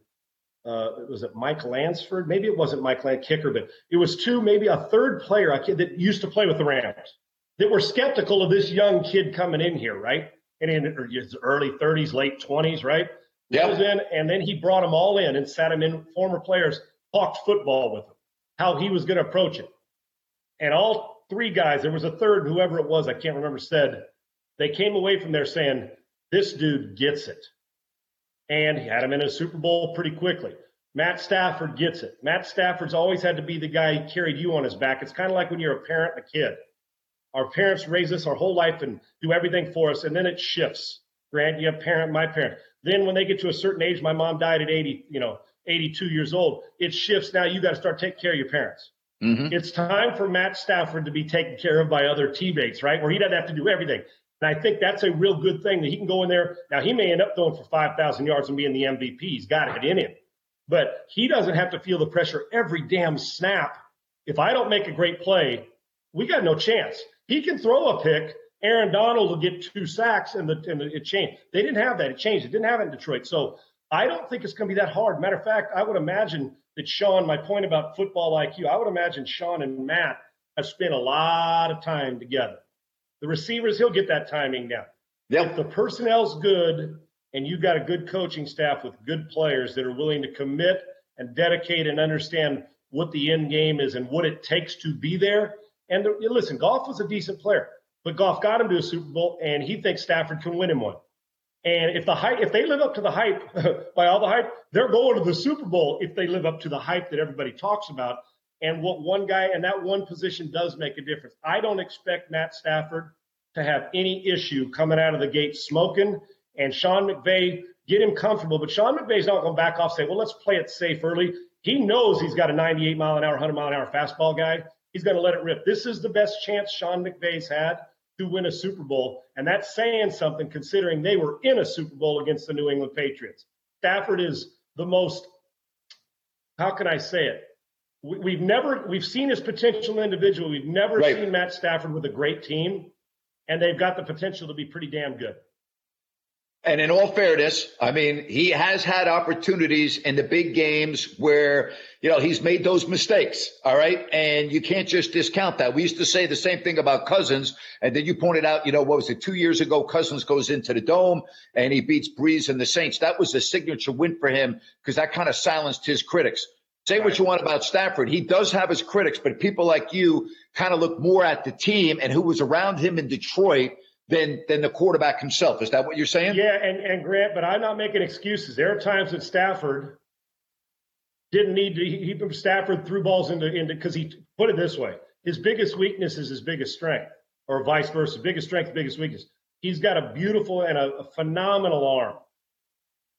Uh, was it Mike Lansford? Maybe it wasn't Mike Lan kicker, but it was two, maybe a third player that used to play with the Rams that were skeptical of this young kid coming in here, right? And in his early 30s, late 20s, right? Yeah. Goes in, and then he brought them all in and sat them in. Former players talked football with him, how he was going to approach it. And all three guys, there was a third, whoever it was, I can't remember, said they came away from there saying, "This dude gets it," and he had him in a Super Bowl pretty quickly. Matt Stafford gets it. Matt Stafford's always had to be the guy who carried you on his back. It's kind of like when you're a parent and a kid. Our parents raise us our whole life and do everything for us, and then it shifts. Grant, you have parent, my parent. Then when they get to a certain age, my mom died at 80, you know, 82 years old. It shifts. Now you got to start taking care of your parents. Mhm. It's time for Matt Stafford to be taken care of by other teammates, right? Where he doesn't have to do everything. And I think that's a real good thing that he can go in there. Now he may end up throwing for 5,000 yards and being the MVP. He's got it in him, but he doesn't have to feel the pressure every damn snap. If I don't make a great play, we got no chance. He can throw a pick. Aaron Donald will get two sacks and the and it changed. They didn't have that. It changed. It didn't have it in Detroit. So I don't think it's going to be that hard. Matter of fact, I would imagine that Sean, my point about football IQ, I would imagine Sean and Matt have spent a lot of time together. The receivers, he'll get that timing down. Yep. If the personnel's good and you've got a good coaching staff with good players that are willing to commit and dedicate and understand what the end game is and what it takes to be there. And the, listen, Goff was a decent player, but Goff got him to a Super Bowl, and he thinks Stafford can win him one. And if the hype, if they live up to the hype, by all the hype, they're going to the Super Bowl if they live up to the hype that everybody talks about. And what one guy and that one position does make a difference. I don't expect Matt Stafford to have any issue coming out of the gate smoking. And Sean McVay get him comfortable, but Sean McVay's not going to back off. Say, well, let's play it safe early. He knows he's got a 98 mile an hour, 100 mile an hour fastball guy. He's going to let it rip. This is the best chance Sean McVay's had to win a Super Bowl. And that's saying something considering they were in a Super Bowl against the New England Patriots. Stafford is the most, how can I say it? We, have never, we've seen his potential individual. We've never right. seen Matt Stafford with a great team, and they've got the potential to be pretty damn good. And in all fairness, I mean, he has had opportunities in the big games where, you know, he's made those mistakes. All right. And you can't just discount that. We used to say the same thing about Cousins. And then you pointed out, you know, what was it? Two years ago, Cousins goes into the dome and he beats Brees and the Saints. That was a signature win for him because that kind of silenced his critics. Say what you want about Stafford. He does have his critics, but people like you kind of look more at the team and who was around him in Detroit than than the quarterback himself. Is that what you're saying? Yeah, and, and Grant, but I'm not making excuses. There are times that Stafford didn't need to. He, Stafford threw balls into into because he put it this way: his biggest weakness is his biggest strength, or vice versa. Biggest strength, biggest weakness. He's got a beautiful and a, a phenomenal arm,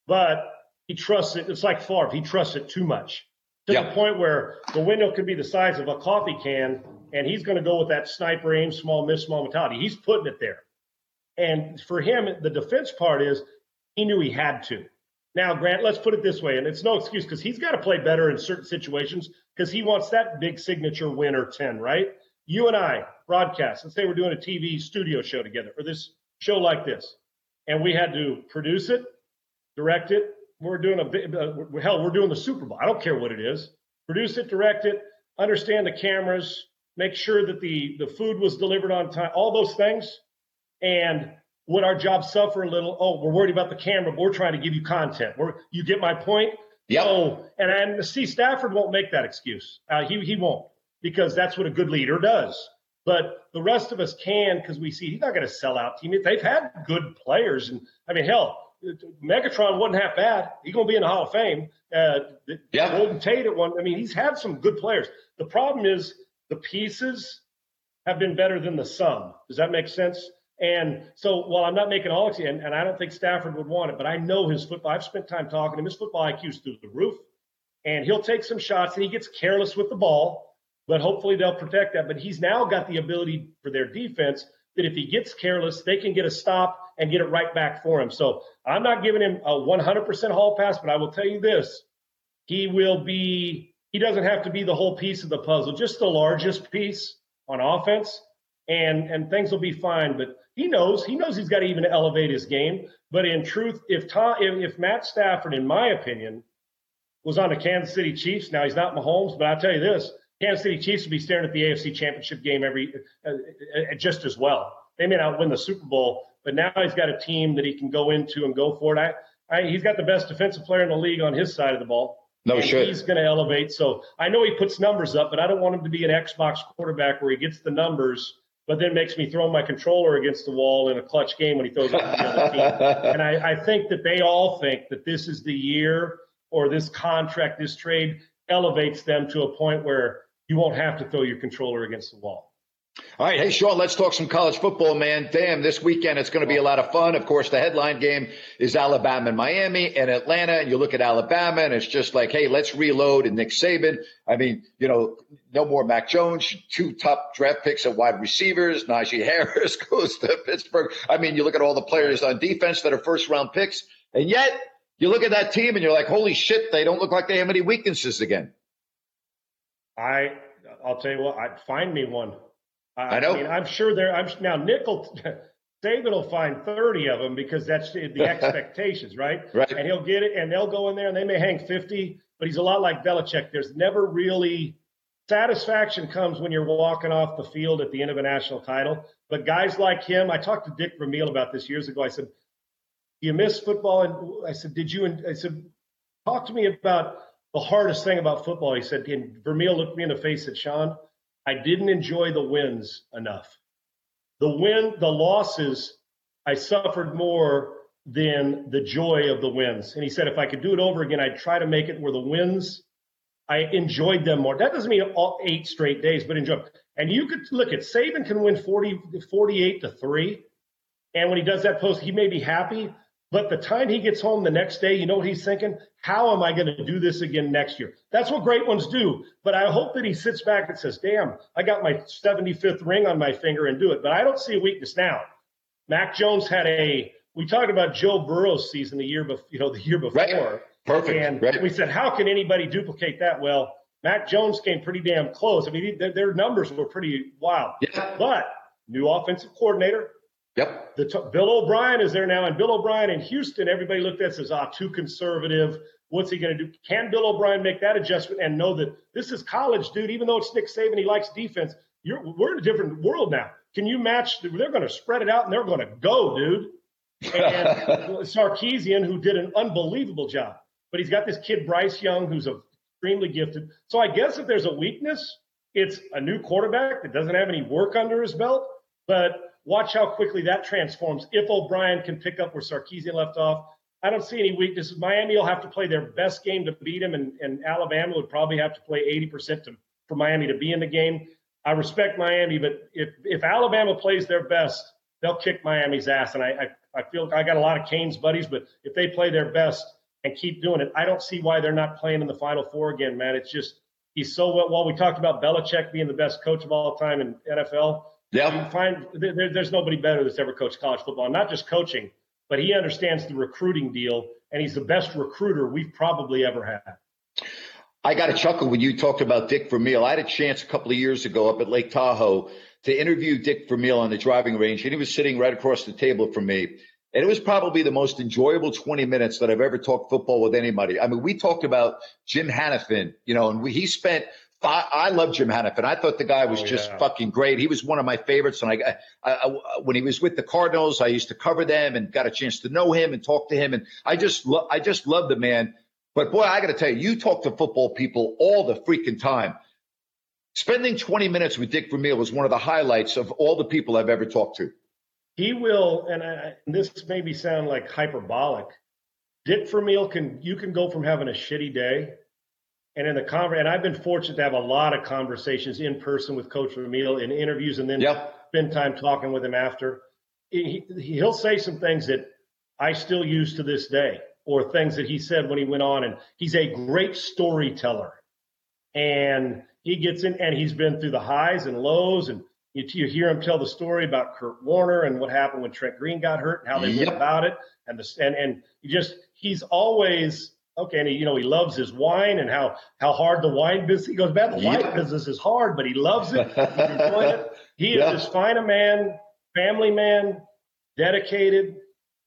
but he trusts it. It's like Favre. He trusts it too much to the point where the window could be the size of a coffee can, and he's going to go with that sniper aim, small miss, small mentality. He's putting it there. And for him, the defense part is he knew he had to. Now, Grant, let's put it this way, and it's no excuse because he's got to play better in certain situations because he wants that big signature win or 10, right? You and I broadcast, let's say we're doing a TV studio show together or this show like this, and we had to produce it, direct it. We're doing a, uh, hell, we're doing the Super Bowl. I don't care what it is. Produce it, direct it, understand the cameras, make sure that the, the food was delivered on time, all those things and would our job suffer a little? Oh, we're worried about the camera, but we're trying to give you content. We're, you get my point? Yeah. Oh, and, and see, Stafford won't make that excuse. Uh, he, he won't because that's what a good leader does. But the rest of us can because we see he's not going to sell out teammates. They've had good players. And I mean, hell, Megatron wasn't half bad. He's going to be in the Hall of Fame. Uh, yeah. Golden Tate at one. I mean, he's had some good players. The problem is the pieces have been better than the sum. Does that make sense? And so while I'm not making all and, and I don't think Stafford would want it, but I know his football. I've spent time talking to him. His football IQ is through the roof. And he'll take some shots and he gets careless with the ball, but hopefully they'll protect that. But he's now got the ability for their defense that if he gets careless, they can get a stop and get it right back for him. So I'm not giving him a 100% hall pass, but I will tell you this. He will be, he doesn't have to be the whole piece of the puzzle, just the largest piece on offense, and, and things will be fine. But he knows he knows he's got to even elevate his game. But in truth, if Tom, if, if Matt Stafford, in my opinion, was on the Kansas City Chiefs, now he's not Mahomes, but I'll tell you this: Kansas City Chiefs would be staring at the AFC Championship game every uh, uh, just as well. They may not win the Super Bowl, but now he's got a team that he can go into and go for it. I, I, he's got the best defensive player in the league on his side of the ball. No shit. He's going to elevate. So I know he puts numbers up, but I don't want him to be an Xbox quarterback where he gets the numbers but then makes me throw my controller against the wall in a clutch game when he throws it to the other team. And I, I think that they all think that this is the year or this contract, this trade elevates them to a point where you won't have to throw your controller against the wall. All right. Hey, Sean, let's talk some college football, man. Damn, this weekend it's going to be a lot of fun. Of course, the headline game is Alabama and Miami and Atlanta. And you look at Alabama and it's just like, hey, let's reload. And Nick Saban, I mean, you know, no more Mac Jones, two top draft picks at wide receivers. Najee Harris goes to Pittsburgh. I mean, you look at all the players on defense that are first round picks. And yet you look at that team and you're like, holy shit, they don't look like they have any weaknesses again. I, I'll tell you what, I'd find me one. I, I know. I mean, I'm sure there. I'm now Nickel. Saban will find 30 of them because that's the expectations, right? Right. And he'll get it, and they'll go in there and they may hang 50, but he's a lot like Belichick. There's never really satisfaction comes when you're walking off the field at the end of a national title. But guys like him, I talked to Dick Vermeil about this years ago. I said, "You miss football," and I said, "Did you?" And I said, "Talk to me about the hardest thing about football." He said, and Vermeil looked me in the face and said, "Sean, I didn't enjoy the wins enough. The win, the losses, I suffered more." Than the joy of the wins. And he said, if I could do it over again, I'd try to make it where the wins I enjoyed them more. That doesn't mean all eight straight days, but enjoy. And you could look at Saban can win 40, 48 to three. And when he does that post, he may be happy. But the time he gets home the next day, you know what he's thinking? How am I going to do this again next year? That's what great ones do. But I hope that he sits back and says, damn, I got my 75th ring on my finger and do it. But I don't see a weakness now. Mac Jones had a, we talked about Joe Burrow's season the year before, you know, the year before. Right. Perfect. And right. we said, how can anybody duplicate that? Well, Mac Jones came pretty damn close. I mean, their, their numbers were pretty wild. Yeah. But new offensive coordinator. Yep. The t- Bill O'Brien is there now, and Bill O'Brien in Houston, everybody looked at says, ah, too conservative. What's he going to do? Can Bill O'Brien make that adjustment and know that this is college, dude? Even though it's Nick Saban, he likes defense. You're, we're in a different world now. Can you match? They're going to spread it out and they're going to go, dude. And Sarkisian, who did an unbelievable job but he's got this kid Bryce Young who's extremely gifted. So I guess if there's a weakness, it's a new quarterback that doesn't have any work under his belt. But watch how quickly that transforms. If O'Brien can pick up where Sarkisian left off, I don't see any weaknesses. Miami will have to play their best game to beat him, and, and Alabama would probably have to play 80% to, for Miami to be in the game. I respect Miami, but if if Alabama plays their best, they'll kick Miami's ass. And I I, I feel I got a lot of Canes buddies, but if they play their best, and keep doing it. I don't see why they're not playing in the Final Four again, man. It's just he's so well. While we talked about Belichick being the best coach of all time in NFL, Yeah. you find there, there's nobody better that's ever coached college football. Not just coaching, but he understands the recruiting deal, and he's the best recruiter we've probably ever had. I got a chuckle when you talked about Dick Vermeil. I had a chance a couple of years ago up at Lake Tahoe to interview Dick Vermeil on the driving range, and he was sitting right across the table from me. And it was probably the most enjoyable 20 minutes that I've ever talked football with anybody. I mean, we talked about Jim Hanifan, you know, and we, he spent. Five, I love Jim Hanifan. I thought the guy was Oh, just yeah. fucking great. He was one of my favorites. And I, I, I, when he was with the Cardinals, I used to cover them and got a chance to know him and talk to him. And I just, lo- I just love the man. But boy, I got to tell you, you talk to football people all the freaking time. Spending 20 minutes with Dick Vermeil was one of the highlights of all the people I've ever talked to. He will, and I, and this maybe sound like hyperbolic. Dick Vermeil can you can go from having a shitty day, and in the conver- and I've been fortunate to have a lot of conversations in person with Coach Vermeil in interviews, and then Yep. spend time talking with him after. He, he- he'll say some things that I still use to this day, or things that he said when he went on, and he's a great storyteller, and he gets in, and he's been through the highs and lows, and you, you hear him tell the story about Kurt Warner and what happened when Trent Green got hurt and how they Yep. went about it, and the and and he just he's always okay, and he, you know he loves his wine and how how hard the wine business. He goes, man, the wine Yeah. business is hard, but he loves it. He's it. He Yeah. is as fine a man, family man, dedicated.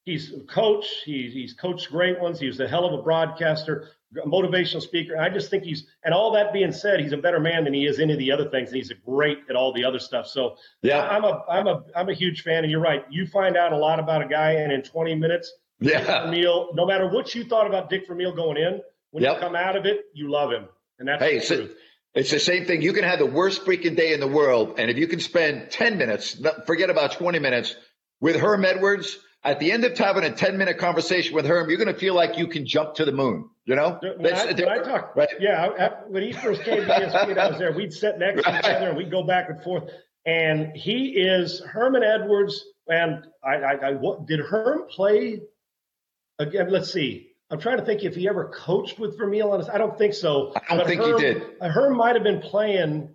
He's a coach. He, he's coached great ones. He was a hell of a broadcaster, a motivational speaker. I just think he's, and all that being said, he's a better man than he is any of the other things. And he's a great at all the other stuff. So Yeah. I'm a, I'm a, I'm a huge fan. And you're right. You find out a lot about a guy, and in 20 minutes, Dick Yeah. Vermeil, no matter what you thought about Dick Vermeil going in, when Yep. you come out of it, you love him. And that's Hey, the so- truth. It's the same thing. You can have the worst freaking day in the world. And if you can spend 10 minutes, forget about 20 minutes, with Herm Edwards, at the end of having a 10 minute conversation with Herm, you're going to feel like you can jump to the moon. You know? When I, when I talk, right. yeah, I, when he first came to ESPN, I was there. We'd sit next to each other and we'd go back and forth. And he is Herman Edwards. And I, I, I what, did Herm play again? Let's see. I'm trying to think if he ever coached with Vermeil on his. I don't think so. I don't think he did. uh, Herm might have been playing.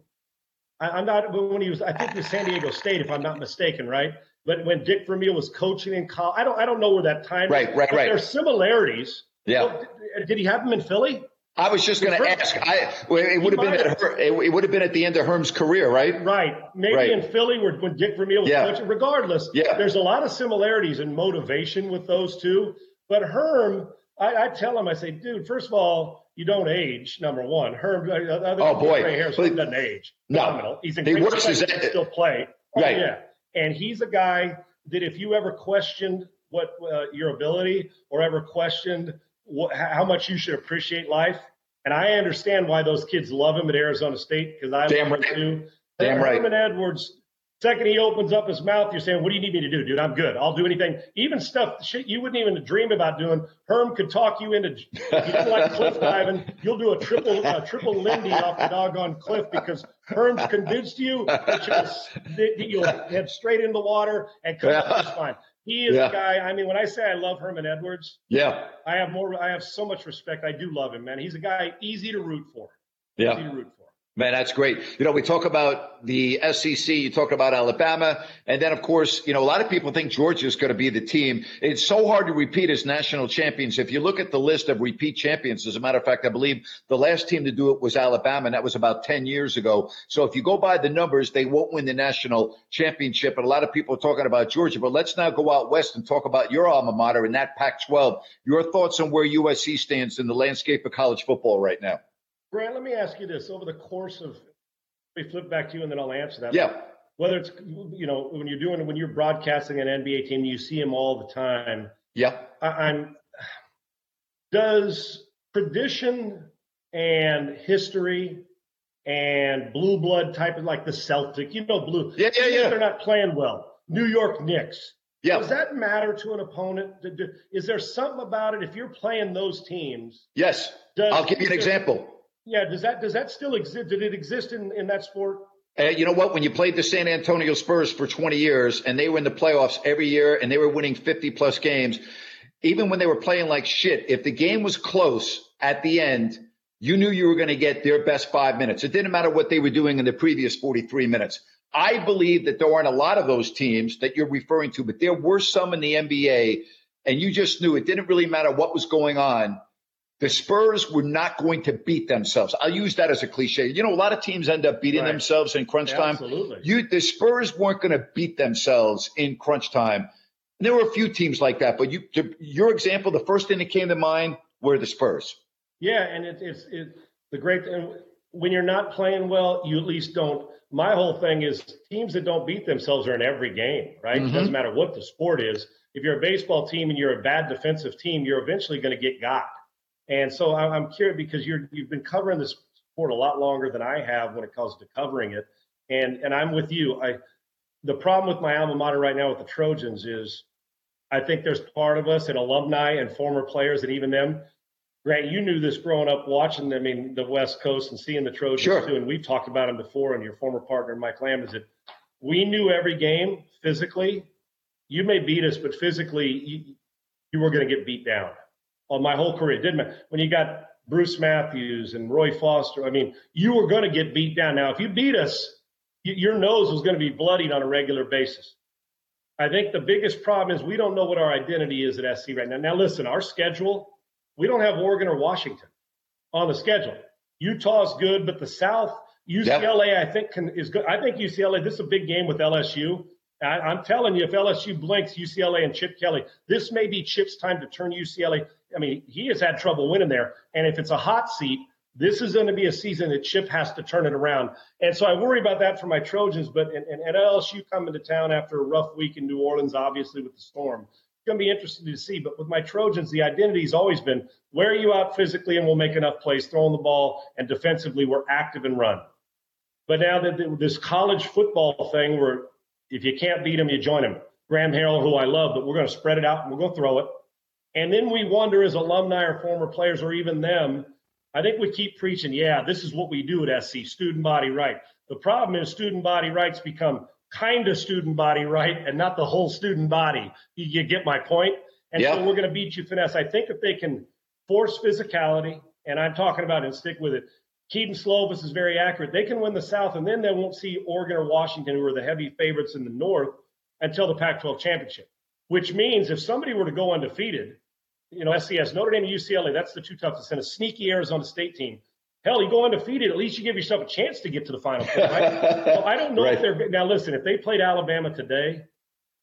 I, I'm not when he was. I think it was San Diego State, if I'm not mistaken, right? But when Dick Vermeil was coaching in college, I don't. I don't know where that time. is, Right, right, right. There's similarities. Yeah. Well, did- did he have him in Philly? I was just going to ask. I it would have been at her, it would have been at the end of Herm's career, right? Right. Maybe right. in Philly, where when Dick Vermeil was yeah. coaching. Regardless, yeah. there's a lot of similarities in motivation with those two. But Herm, I, I tell him, I say, dude, first of all, you don't age. Number one, Herm. Uh, other oh boy, so he doesn't age. No, he's in he works his still play. Oh, right. Yeah, and he's a guy that if you ever questioned what uh, your ability or ever questioned what, how much you should appreciate life, and I understand why those kids love him at Arizona State because I Damn love right. him too. Damn Herman right. Edwards Second, he opens up his mouth. You're saying, "What do you need me to do, dude? I'm good. I'll do anything, even stuff shit you wouldn't even dream about doing." Herm could talk you into. You don't like cliff diving, you'll do a triple a triple Lindy off the doggone cliff because Herm's convinced you that you'll, head straight into the water and come yeah. up just fine. He is yeah. a guy. I mean, when I say I love Herman Edwards, yeah, I have more. I have so much respect. I do love him, man. He's a guy easy to root for. Yeah, easy to root for. Man, that's great. You know, we talk about the SEC, you talk about Alabama, and then, of course, you know, a lot of people think Georgia is going to be the team. It's so hard to repeat as national champions. If you look at the list of repeat champions, as a matter of fact, I believe the last team to do it was Alabama, and that was about 10 years ago. So if you go by the numbers, they won't win the national championship. And a lot of people are talking about Georgia, but let's now go out west and talk about your alma mater in that Pac 12. Your thoughts on where USC stands in the landscape of college football right now? Grant, let me ask you this: over the course of, we flip back to you, and then I'll answer that. Yeah. Whether it's you know when you're doing when you're broadcasting an NBA team, you see them all the time. Yeah. I, am Does tradition and history and blue blood type of like the Celtic, you know, blue. Yeah, yeah, yeah. They're not playing well. New York Knicks. Yeah. Does that matter to an opponent? Is there something about it if you're playing those teams? Yes. Does, I'll give you an example. Yeah, does that does that still exist? Did it exist in, in that sport? Uh, you know what? When you played the San Antonio Spurs for 20 years and they were in the playoffs every year and they were winning 50 plus games, even when they were playing like shit, if the game was close at the end, you knew you were going to get their best five minutes. It didn't matter what they were doing in the previous 43 minutes. I believe that there aren't a lot of those teams that you're referring to, but there were some in the NBA, and you just knew it didn't really matter what was going on the Spurs were not going to beat themselves. I'll use that as a cliche. You know, a lot of teams end up beating right. themselves in crunch time. Absolutely. You, the Spurs weren't going to beat themselves in crunch time. And there were a few teams like that, but you, to, your example, the first thing that came to mind were the Spurs. Yeah, and it, it's it, the great thing when you're not playing well, you at least don't. My whole thing is teams that don't beat themselves are in every game, right? Mm-hmm. It doesn't matter what the sport is. If you're a baseball team and you're a bad defensive team, you're eventually going to get got. And so I'm curious because you're you've been covering this sport a lot longer than I have when it comes to covering it. And and I'm with you. I the problem with my alma mater right now with the Trojans is I think there's part of us and alumni and former players and even them. Grant, you knew this growing up watching, I mean, the West Coast and seeing the Trojans sure. too. And we've talked about them before, and your former partner, Mike Lamb, is that we knew every game physically. You may beat us, but physically, you, you were going to get beat down on my whole career. Didn't matter. When you got Bruce Matthews and Roy Foster, I mean, you were going to get beat down. Now, if you beat us, your nose was going to be bloodied on a regular basis. I think the biggest problem is we don't know what our identity is at SC right now. Now, listen, our schedule, we don't have Oregon or Washington on the schedule. Utah's good, but the South, UCLA, yep. I think can, is good. I think UCLA. This is a big game with LSU. I, am telling you, if LSU blinks, UCLA and Chip Kelly, this may be Chip's time to turn UCLA. I mean, he has had trouble winning there. And if it's a hot seat, this is going to be a season that Chip has to turn it around. And so I worry about that for my Trojans. But and, and LSU coming to town after a rough week in New Orleans, obviously with the storm, it's going to be interesting to see. But with my Trojans, the identity has always been wear you out physically and we'll make enough plays, throwing the ball, and defensively we're active and run. But now that this college football thing, where if you can't beat them, you join them. Graham Harrell, who I love, but we're going to spread it out and we're going to throw it. And then we wonder as alumni or former players or even them, I think we keep preaching, yeah, this is what we do at SC, student body right. The problem is student body rights become kind of student body right and not the whole student body. You, you get my point? And yep. so we're going to beat you finesse. I think if they can force physicality, and I'm talking about and stick with it, Kedon Slovis is very accurate. They can win the South, and then they won't see Oregon or Washington, who are the heavy favorites in the North, until the Pac 12 championship. Which means if somebody were to go undefeated, you know, SCS, Notre Dame, and UCLA. That's the two toughest, and a sneaky Arizona State team. Hell, you go undefeated. At least you give yourself a chance to get to the final four, right? so I don't know Right. if they're now. Listen, if they played Alabama today,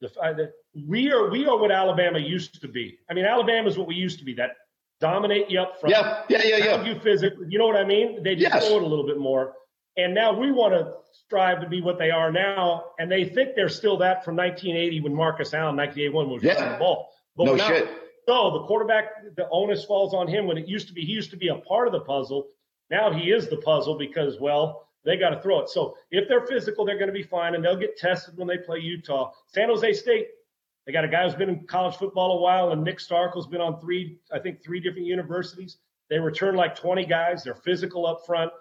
the, the we are we are what Alabama used to be. I mean, Alabama is what we used to be. That dominate you up front. Yeah, yeah, yeah, yeah. You physically, you know what I mean? They just Yes. throw it a little bit more. And now we want to strive to be what they are now. And they think they're still that from 1980 when Marcus Allen, 1981, was Yeah. running the ball. But No shit. So the quarterback, the onus falls on him when it used to be, he used to be a part of the puzzle. Now he is the puzzle because, well, they got to throw it. So if they're physical, they're going to be fine and they'll get tested when they play Utah. San Jose State, they got a guy who's been in college football a while, and Nick Starkel's been on three, I think, three different universities. They return like 20 guys. They're physical up front.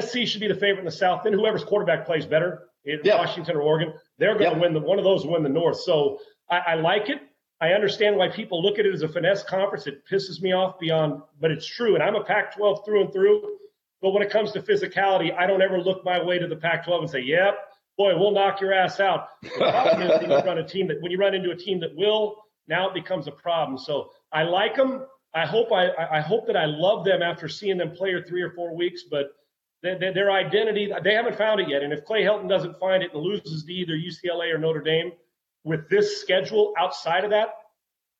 SC should be the favorite in the South. Then whoever's quarterback plays better in Yeah. Washington or Oregon, they're going to Yeah. win the one of those win the North. So I, I like it. I understand why people look at it as a finesse conference. It pisses me off beyond, but it's true. And I'm a Pac-12 through and through. But when it comes to physicality, I don't ever look my way to the Pac-12 and say, "Yep, boy, we'll knock your ass out." The problem is when you run a team that when you run into a team that will, now it becomes a problem. So I like them. I hope I I hope that I love them after seeing them play for three or four weeks, but. Their, their- their identity, they haven't found it yet. And if Clay Helton doesn't find it and loses to either UCLA or Notre Dame with this schedule outside of that,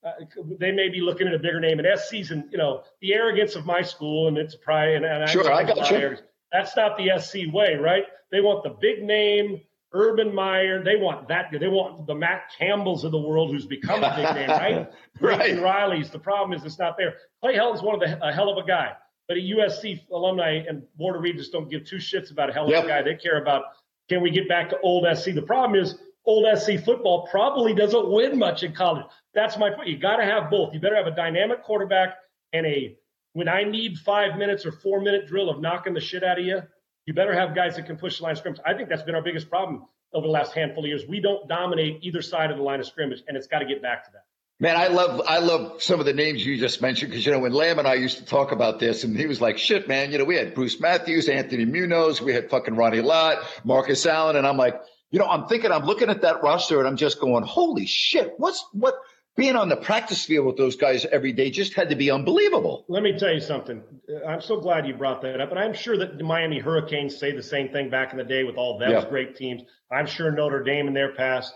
uh, they may be looking at a bigger name. And S season, you know, the arrogance of my school and its pride. And, and Sure, I got it's you. arrogance. That's not the SC way, right? They want the big name, Urban Meyer. They want that. They want the Matt Campbells of the world, who's become a big name, right? Right. Riley's. The problem is it's not there. Clay Helton's one of the a hell of a guy, but a USC alumni and Board of Regents don't give two shits about a hell of Yep. a guy. They care about can we get back to old SC. The problem is old SC football probably doesn't win much in college. That's my point. You got to have both. You better have a dynamic quarterback and a when I need five minutes or four minute drill of knocking the shit out of you. You better have guys that can push the line of scrimmage. I think that's been our biggest problem over the last handful of years. We don't dominate either side of the line of scrimmage, and it's got to get back to that. Man, I love I love some of the names you just mentioned because you know when Lamb and I used to talk about this, and he was like, "Shit, man, you know we had Bruce Matthews, Anthony Munoz, we had fucking Ronnie Lott, Marcus Allen," and I'm like, you know, I'm thinking, I'm looking at that roster, and I'm just going, "Holy shit, what's what?" Being on the practice field with those guys every day just had to be unbelievable. Let me tell you something. Uh, I'm so glad you brought that up. And I'm sure that the Miami Hurricanes say the same thing back in the day with all those Yeah. great teams. I'm sure Notre Dame in their past.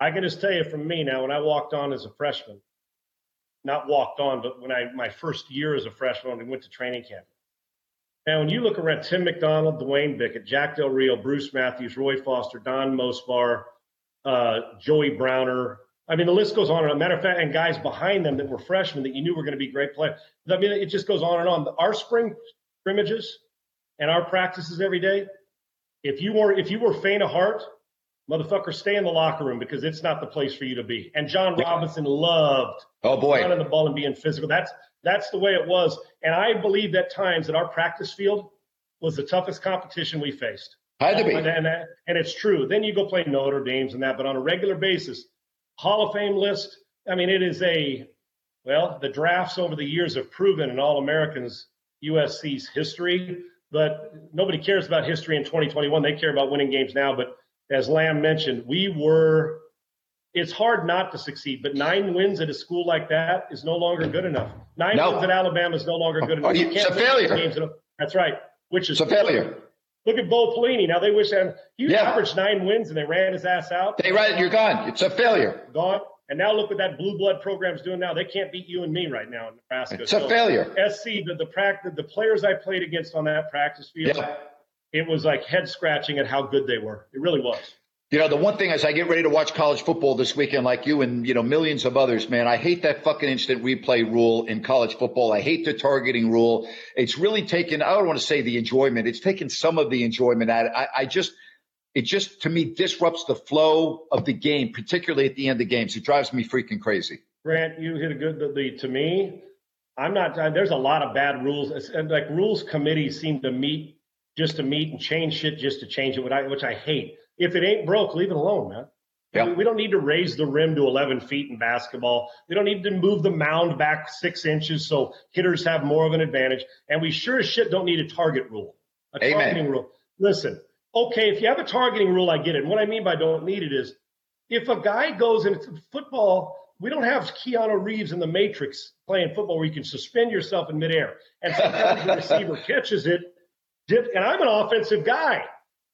I can just tell you from me now, when I walked on as a freshman, not walked on, but when I my first year as a freshman, when I went to training camp. Now, when you look around Tim McDonald, Duane Bickett, Jack Del Rio, Bruce Matthews, Roy Foster, Don Mosebar, uh, Joey Browner. I mean, the list goes on. And a matter of fact, and guys behind them that were freshmen that you knew were going to be great players. I mean, it just goes on and on. Our spring scrimmages and our practices every day. If you were if you were faint of heart, motherfucker, stay in the locker room because it's not the place for you to be. And John Robinson loved Oh boy, running the ball and being physical. That's that's the way it was. And I believe at times that our practice field was the toughest competition we faced. had to be. And, and, and it's true. Then you go play Notre Dame's and that, but on a regular basis, Hall of Fame list. I mean, it is a well, the drafts over the years have proven in All Americans USC's history, but nobody cares about history in 2021. They care about winning games now. But as Lamb mentioned, we were. It's hard not to succeed, but nine wins at a school like that is no longer good enough. Nine No. wins at Alabama is no longer good enough. Oh, you- You can't it's a failure. that's right. Which is It's a failure. Look at Bo Pelini. Now they wish that he Yeah. averaged nine wins and they ran his ass out. They right, you're gone. It's a failure. gone. And now look what that blue blood program's doing now. They can't beat you and me right now in Nebraska. It's a failure. SC, the the practice, the players I played against on that practice field, Yeah. it was like head scratching at how good they were. It really was. You know, the one thing as I get ready to watch college football this weekend, like you and, you know, millions of others, man, I hate that fucking instant replay rule in college football. I hate the targeting rule. It's really taken, I don't want to say the enjoyment. It's taken some of the enjoyment out. I, I just, it just, to me, disrupts the flow of the game, particularly at the end of games. It drives me freaking crazy. Grant, you hit a good. The, the to me, I'm not. There's a lot of bad rules. It's, and like rules committees seem to meet just to meet and change shit just to change it, which I, which I hate. If it ain't broke, leave it alone, man. Yeah. We, we don't need to raise the rim to 11 feet in basketball. We don't need to move the mound back six inches so hitters have more of an advantage. And we sure as shit don't need a target rule. A Amen. targeting rule. Listen, okay, if you have a targeting rule, I get it. And what I mean by don't need it is if a guy goes and it's football, we don't have Keanu Reeves in the Matrix playing football where you can suspend yourself in midair. And sometimes the receiver catches it, dip, and I'm an offensive guy,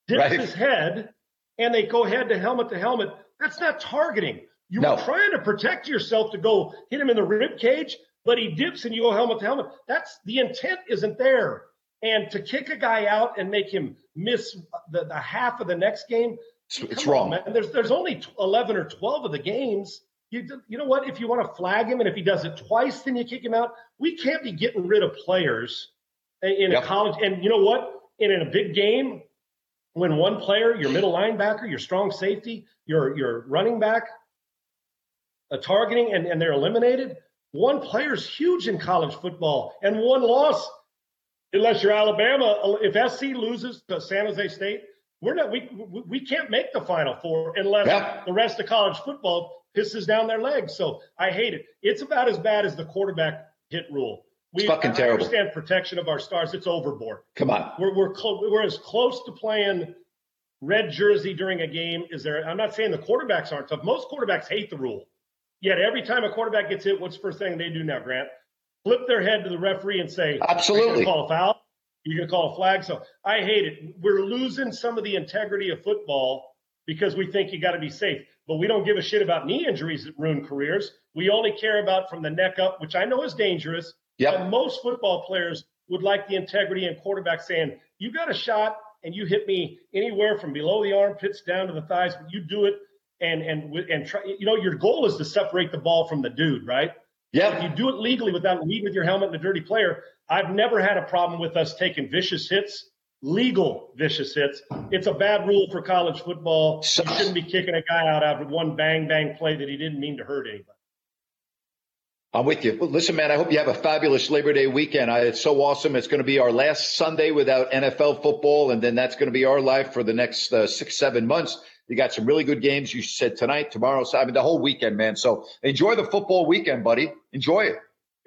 dips Right. his head, and they go head to helmet to helmet. That's not targeting. You No. were trying to protect yourself to go hit him in the rib cage, but he dips and you go helmet to helmet. That's the intent isn't there. And to kick a guy out and make him miss the, the half of the next game, It's, it's Come on, wrong. man. There's there's only 11 or 12 of the games. You you know what? If you want to flag him and if he does it twice, then you kick him out. We can't be getting rid of players in, in Yep. a college. And you know what? In, in a big game, when one player, your middle linebacker, your strong safety, your your running back, a targeting and, and they're eliminated, one player's huge in college football. And one loss, unless you're Alabama, if SC loses to San Jose State, we're not we we- can't make the final four unless Yeah. the rest of college football pisses down their legs. So I hate it. It's about as bad as the quarterback hit rule. We fucking I terrible. understand protection of our stars. It's overboard. Come on. We're we're clo- we're as close to playing red jersey during a game is there. I'm not saying the quarterbacks aren't tough. Most quarterbacks hate the rule. Yet every time a quarterback gets hit, what's the first thing they do now, Grant? Flip their head to the referee and say, Absolutely. You call a foul? You're going to call a flag?" So I hate it. We're losing some of the integrity of football because we think you got to be safe, but we don't give a shit about knee injuries that ruin careers. We only care about from the neck up, which I know is dangerous. Yep. And most football players would like the integrity and quarterback saying, "You got a shot, and you hit me anywhere from below the armpits down to the thighs, but you do it." And and and try. You know, your goal is to separate the ball from the dude, right? Yeah. If you do it legally without leading with your helmet and a dirty player, I've never had a problem with us taking vicious hits, legal vicious hits. It's a bad rule for college football. You shouldn't be kicking a guy out after one bang bang play that he didn't mean to hurt anybody. I'm with you. Well, listen, man, I hope you have a fabulous Labor Day weekend. I, it's so awesome. It's going to be our last Sunday without NFL football, and then that's going to be our life for the next uh, six, seven months. You got some really good games. You said tonight, tomorrow, so I mean, the whole weekend, man. So enjoy the football weekend, buddy. Enjoy it.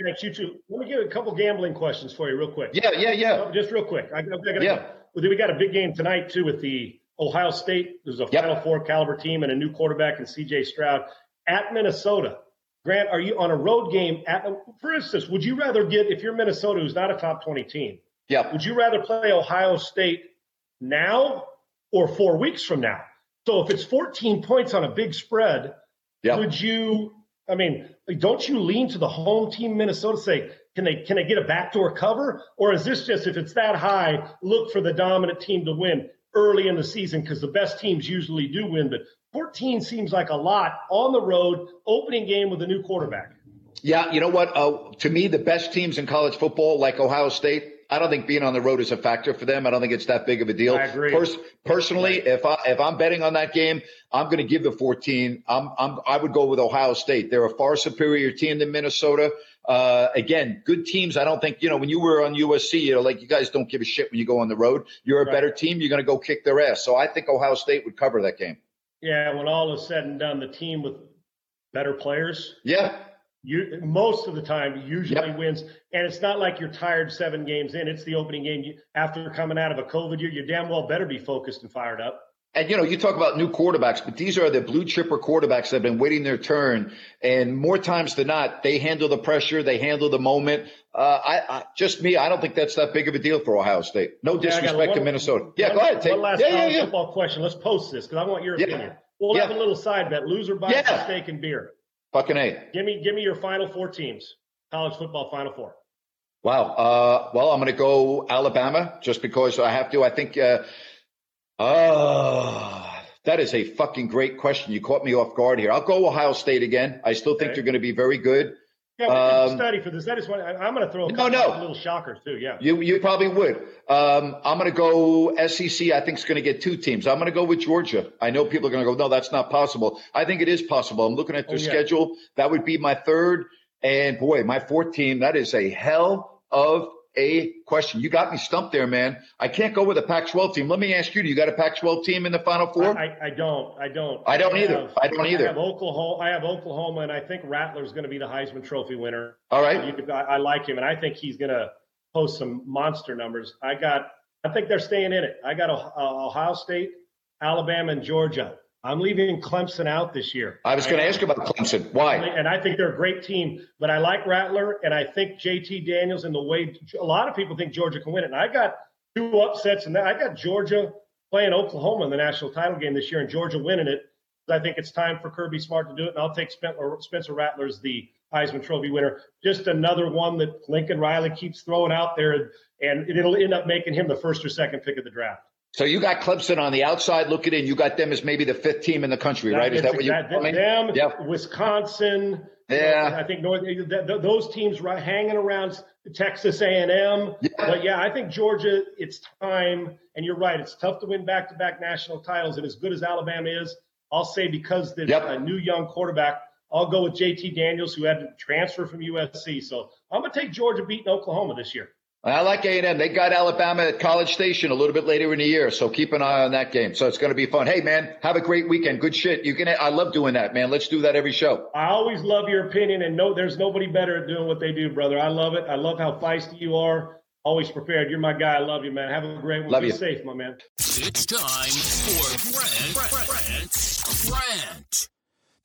Thanks, you too. Let me give a couple gambling questions for you, real quick. Yeah, yeah, yeah. Oh, Just real quick. I, I gotta Yeah. go. Well, then we got a big game tonight too with the Ohio State. There's a Yep. Final Four caliber team and a new quarterback in C.J. Stroud at Minnesota. Grant, are you on a road game at? For instance, would you rather get if you're Minnesota, who's not a top 20 team? Yeah. Would you rather play Ohio State now or four weeks from now? So if it's 14 points on a big spread, Yeah. would you? I mean, don't you lean to the home team, Minnesota? Say, can they can they get a backdoor cover, or is this just if it's that high, look for the dominant team to win early in the season because the best teams usually do win, but 14 seems like a lot on the road, opening game with a new quarterback. Yeah, you know what? Uh, to me, the best teams in college football, like Ohio State, I don't think being on the road is a factor for them. I don't think it's that big of a deal. I agree. Pers- personally, if I if I'm betting on that game, I'm going to give the 14. I'm, I'm I would go with Ohio State. They're a far superior team than Minnesota. Uh, again, good teams. I don't think you know when you were on USC, you know, like you guys don't give a shit when you go on the road. You're a Right. better team. You're going to go kick their ass. So I think Ohio State would cover that game. Yeah, when all is said and done, the team with better players Yeah, you most of the time usually Yep. wins. And it's not like you're tired seven games in. It's the opening game. You, after coming out of a covid year you damn well better be focused and fired up And you know, you talk about new quarterbacks, but these are the blue chipper quarterbacks that have been waiting their turn, and more times than not, they handle the pressure, they handle the moment. Uh, I, I just me, I don't think that's that big of a deal for Ohio State. No Yeah, disrespect to Minnesota. Yeah, one- go ahead. Take, one last yeah, yeah, yeah. football question let's post this because i want your opinion we'll have a little side bet loser buys Yeah. steak and beer Fucking a. give me give me your final four teams college football final four Wow. Uh, well, I'm going to go Alabama just because I have to. I think. Uh, uh, that is a fucking great question. You caught me off guard here. I'll go Ohio State again. I still think Okay. they're going to be very good. yeah we Um, study for this that is what i'm going to throw a No, no. little shockers too yeah You you probably would. Um, I'm going to go SEC. I think is going to get two teams. I'm going to go with Georgia. I know people are going to go, no, that's not possible. I think it is possible. I'm looking at their Oh, yeah. schedule. That would be my third. And boy, my fourth team. That is a hell of a question. You got me stumped there, man. I can't go with a Pac-12 team. Let me ask you: Do you got a Pac-12 team in the Final Four? I, I, I don't. I don't. I don't either. have- I don't either. I have Oklahoma. I have Oklahoma, and I think Rattler's going to be the Heisman Trophy winner. All right. Could, I, I like him, and I think he's going to post some monster numbers. I got. I think they're staying in it. I got uh, Ohio State, Alabama, and Georgia. I'm leaving Clemson out this year. I was going to ask about Clemson. Why? And I think they're a great team, but I like Rattler, and I think JT Daniels and the way a lot of people think Georgia can win it. And I got two upsets, and I got Georgia playing Oklahoma in the national title game this year, and Georgia winning it. I think it's time for Kirby Smart to do it, and I'll take Spencer Rattler as the Heisman Trophy winner. Just another one that Lincoln Riley keeps throwing out there, and it'll end up making him the first or second pick of the draft. So you got Clemson on the outside looking in. You got them as maybe the fifth team in the country, right? Is that what you're saying? Them, yep. Wisconsin. Yeah, I think North, those teams right hanging around Texas A&M. Yeah. But yeah, I think Georgia. It's time, and you're right. It's tough to win back-to-back national titles, and as good as Alabama is, I'll say because there's yep. a new young quarterback, I'll go with JT Daniels, who had to transfer from USC. So I'm going to take Georgia beating Oklahoma this year. I like A&M. They got Alabama at College Station a little bit later in the year, so keep an eye on that game. So it's going to be fun. Hey, man, have a great weekend. Good shit. You can. I love doing that, man. Let's do that every show. I always love your opinion, and no, there's nobody better at doing what they do, brother. I love it. I love how feisty you are. Always prepared. You're my guy. I love you, man. Have a great one. Love be you. safe, my man. It's time for Grant, Grant, Grant.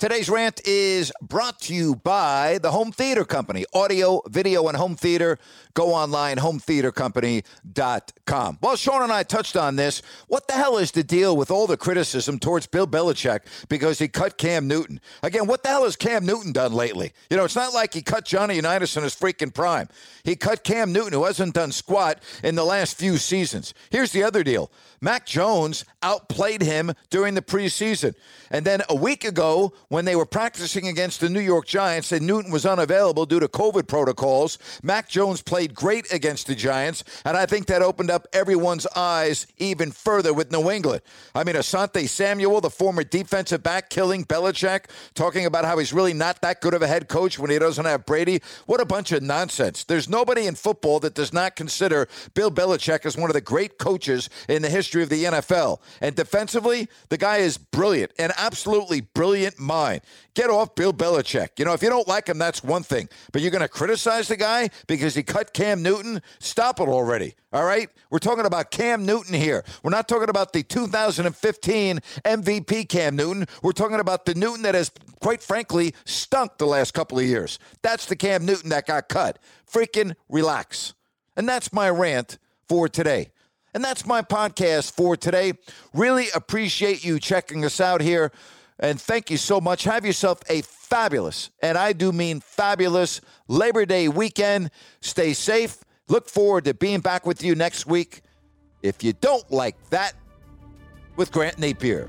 Today's rant is brought to you by the Home Theater Company. Audio, video, and home theater. Go online, hometheatercompany.com. Well, Sean and I touched on this. What the hell is the deal with all the criticism towards Bill Belichick because he cut Cam Newton? Again, what the hell has Cam Newton done lately? You know, it's not like he cut Johnny Unitas in his freaking prime. He cut Cam Newton, who hasn't done squat in the last few seasons. Here's the other deal Mac Jones outplayed him during the preseason. And then a week ago, when they were practicing against the New York Giants and Newton was unavailable due to COVID protocols, Mac Jones played great against the Giants. And I think that opened up everyone's eyes even further with New England. I mean, Asante Samuel, the former defensive back, killing Belichick, talking about how he's really not that good of a head coach when he doesn't have Brady. What a bunch of nonsense. There's nobody in football that does not consider Bill Belichick as one of the great coaches in the history of the NFL. And defensively, the guy is brilliant, an absolutely brilliant mind. Get off Bill Belichick. You know, if you don't like him, that's one thing. But you're going to criticize the guy because he cut Cam Newton? Stop it already. All right? We're talking about Cam Newton here. We're not talking about the 2015 MVP Cam Newton. We're talking about the Newton that has, quite frankly, stunk the last couple of years. That's the Cam Newton that got cut. Freaking relax. And that's my rant for today. And that's my podcast for today. Really appreciate you checking us out here. And thank you so much. Have yourself a fabulous, and I do mean fabulous, Labor Day weekend. Stay safe. Look forward to being back with you next week. If you don't like that, with Grant Napear.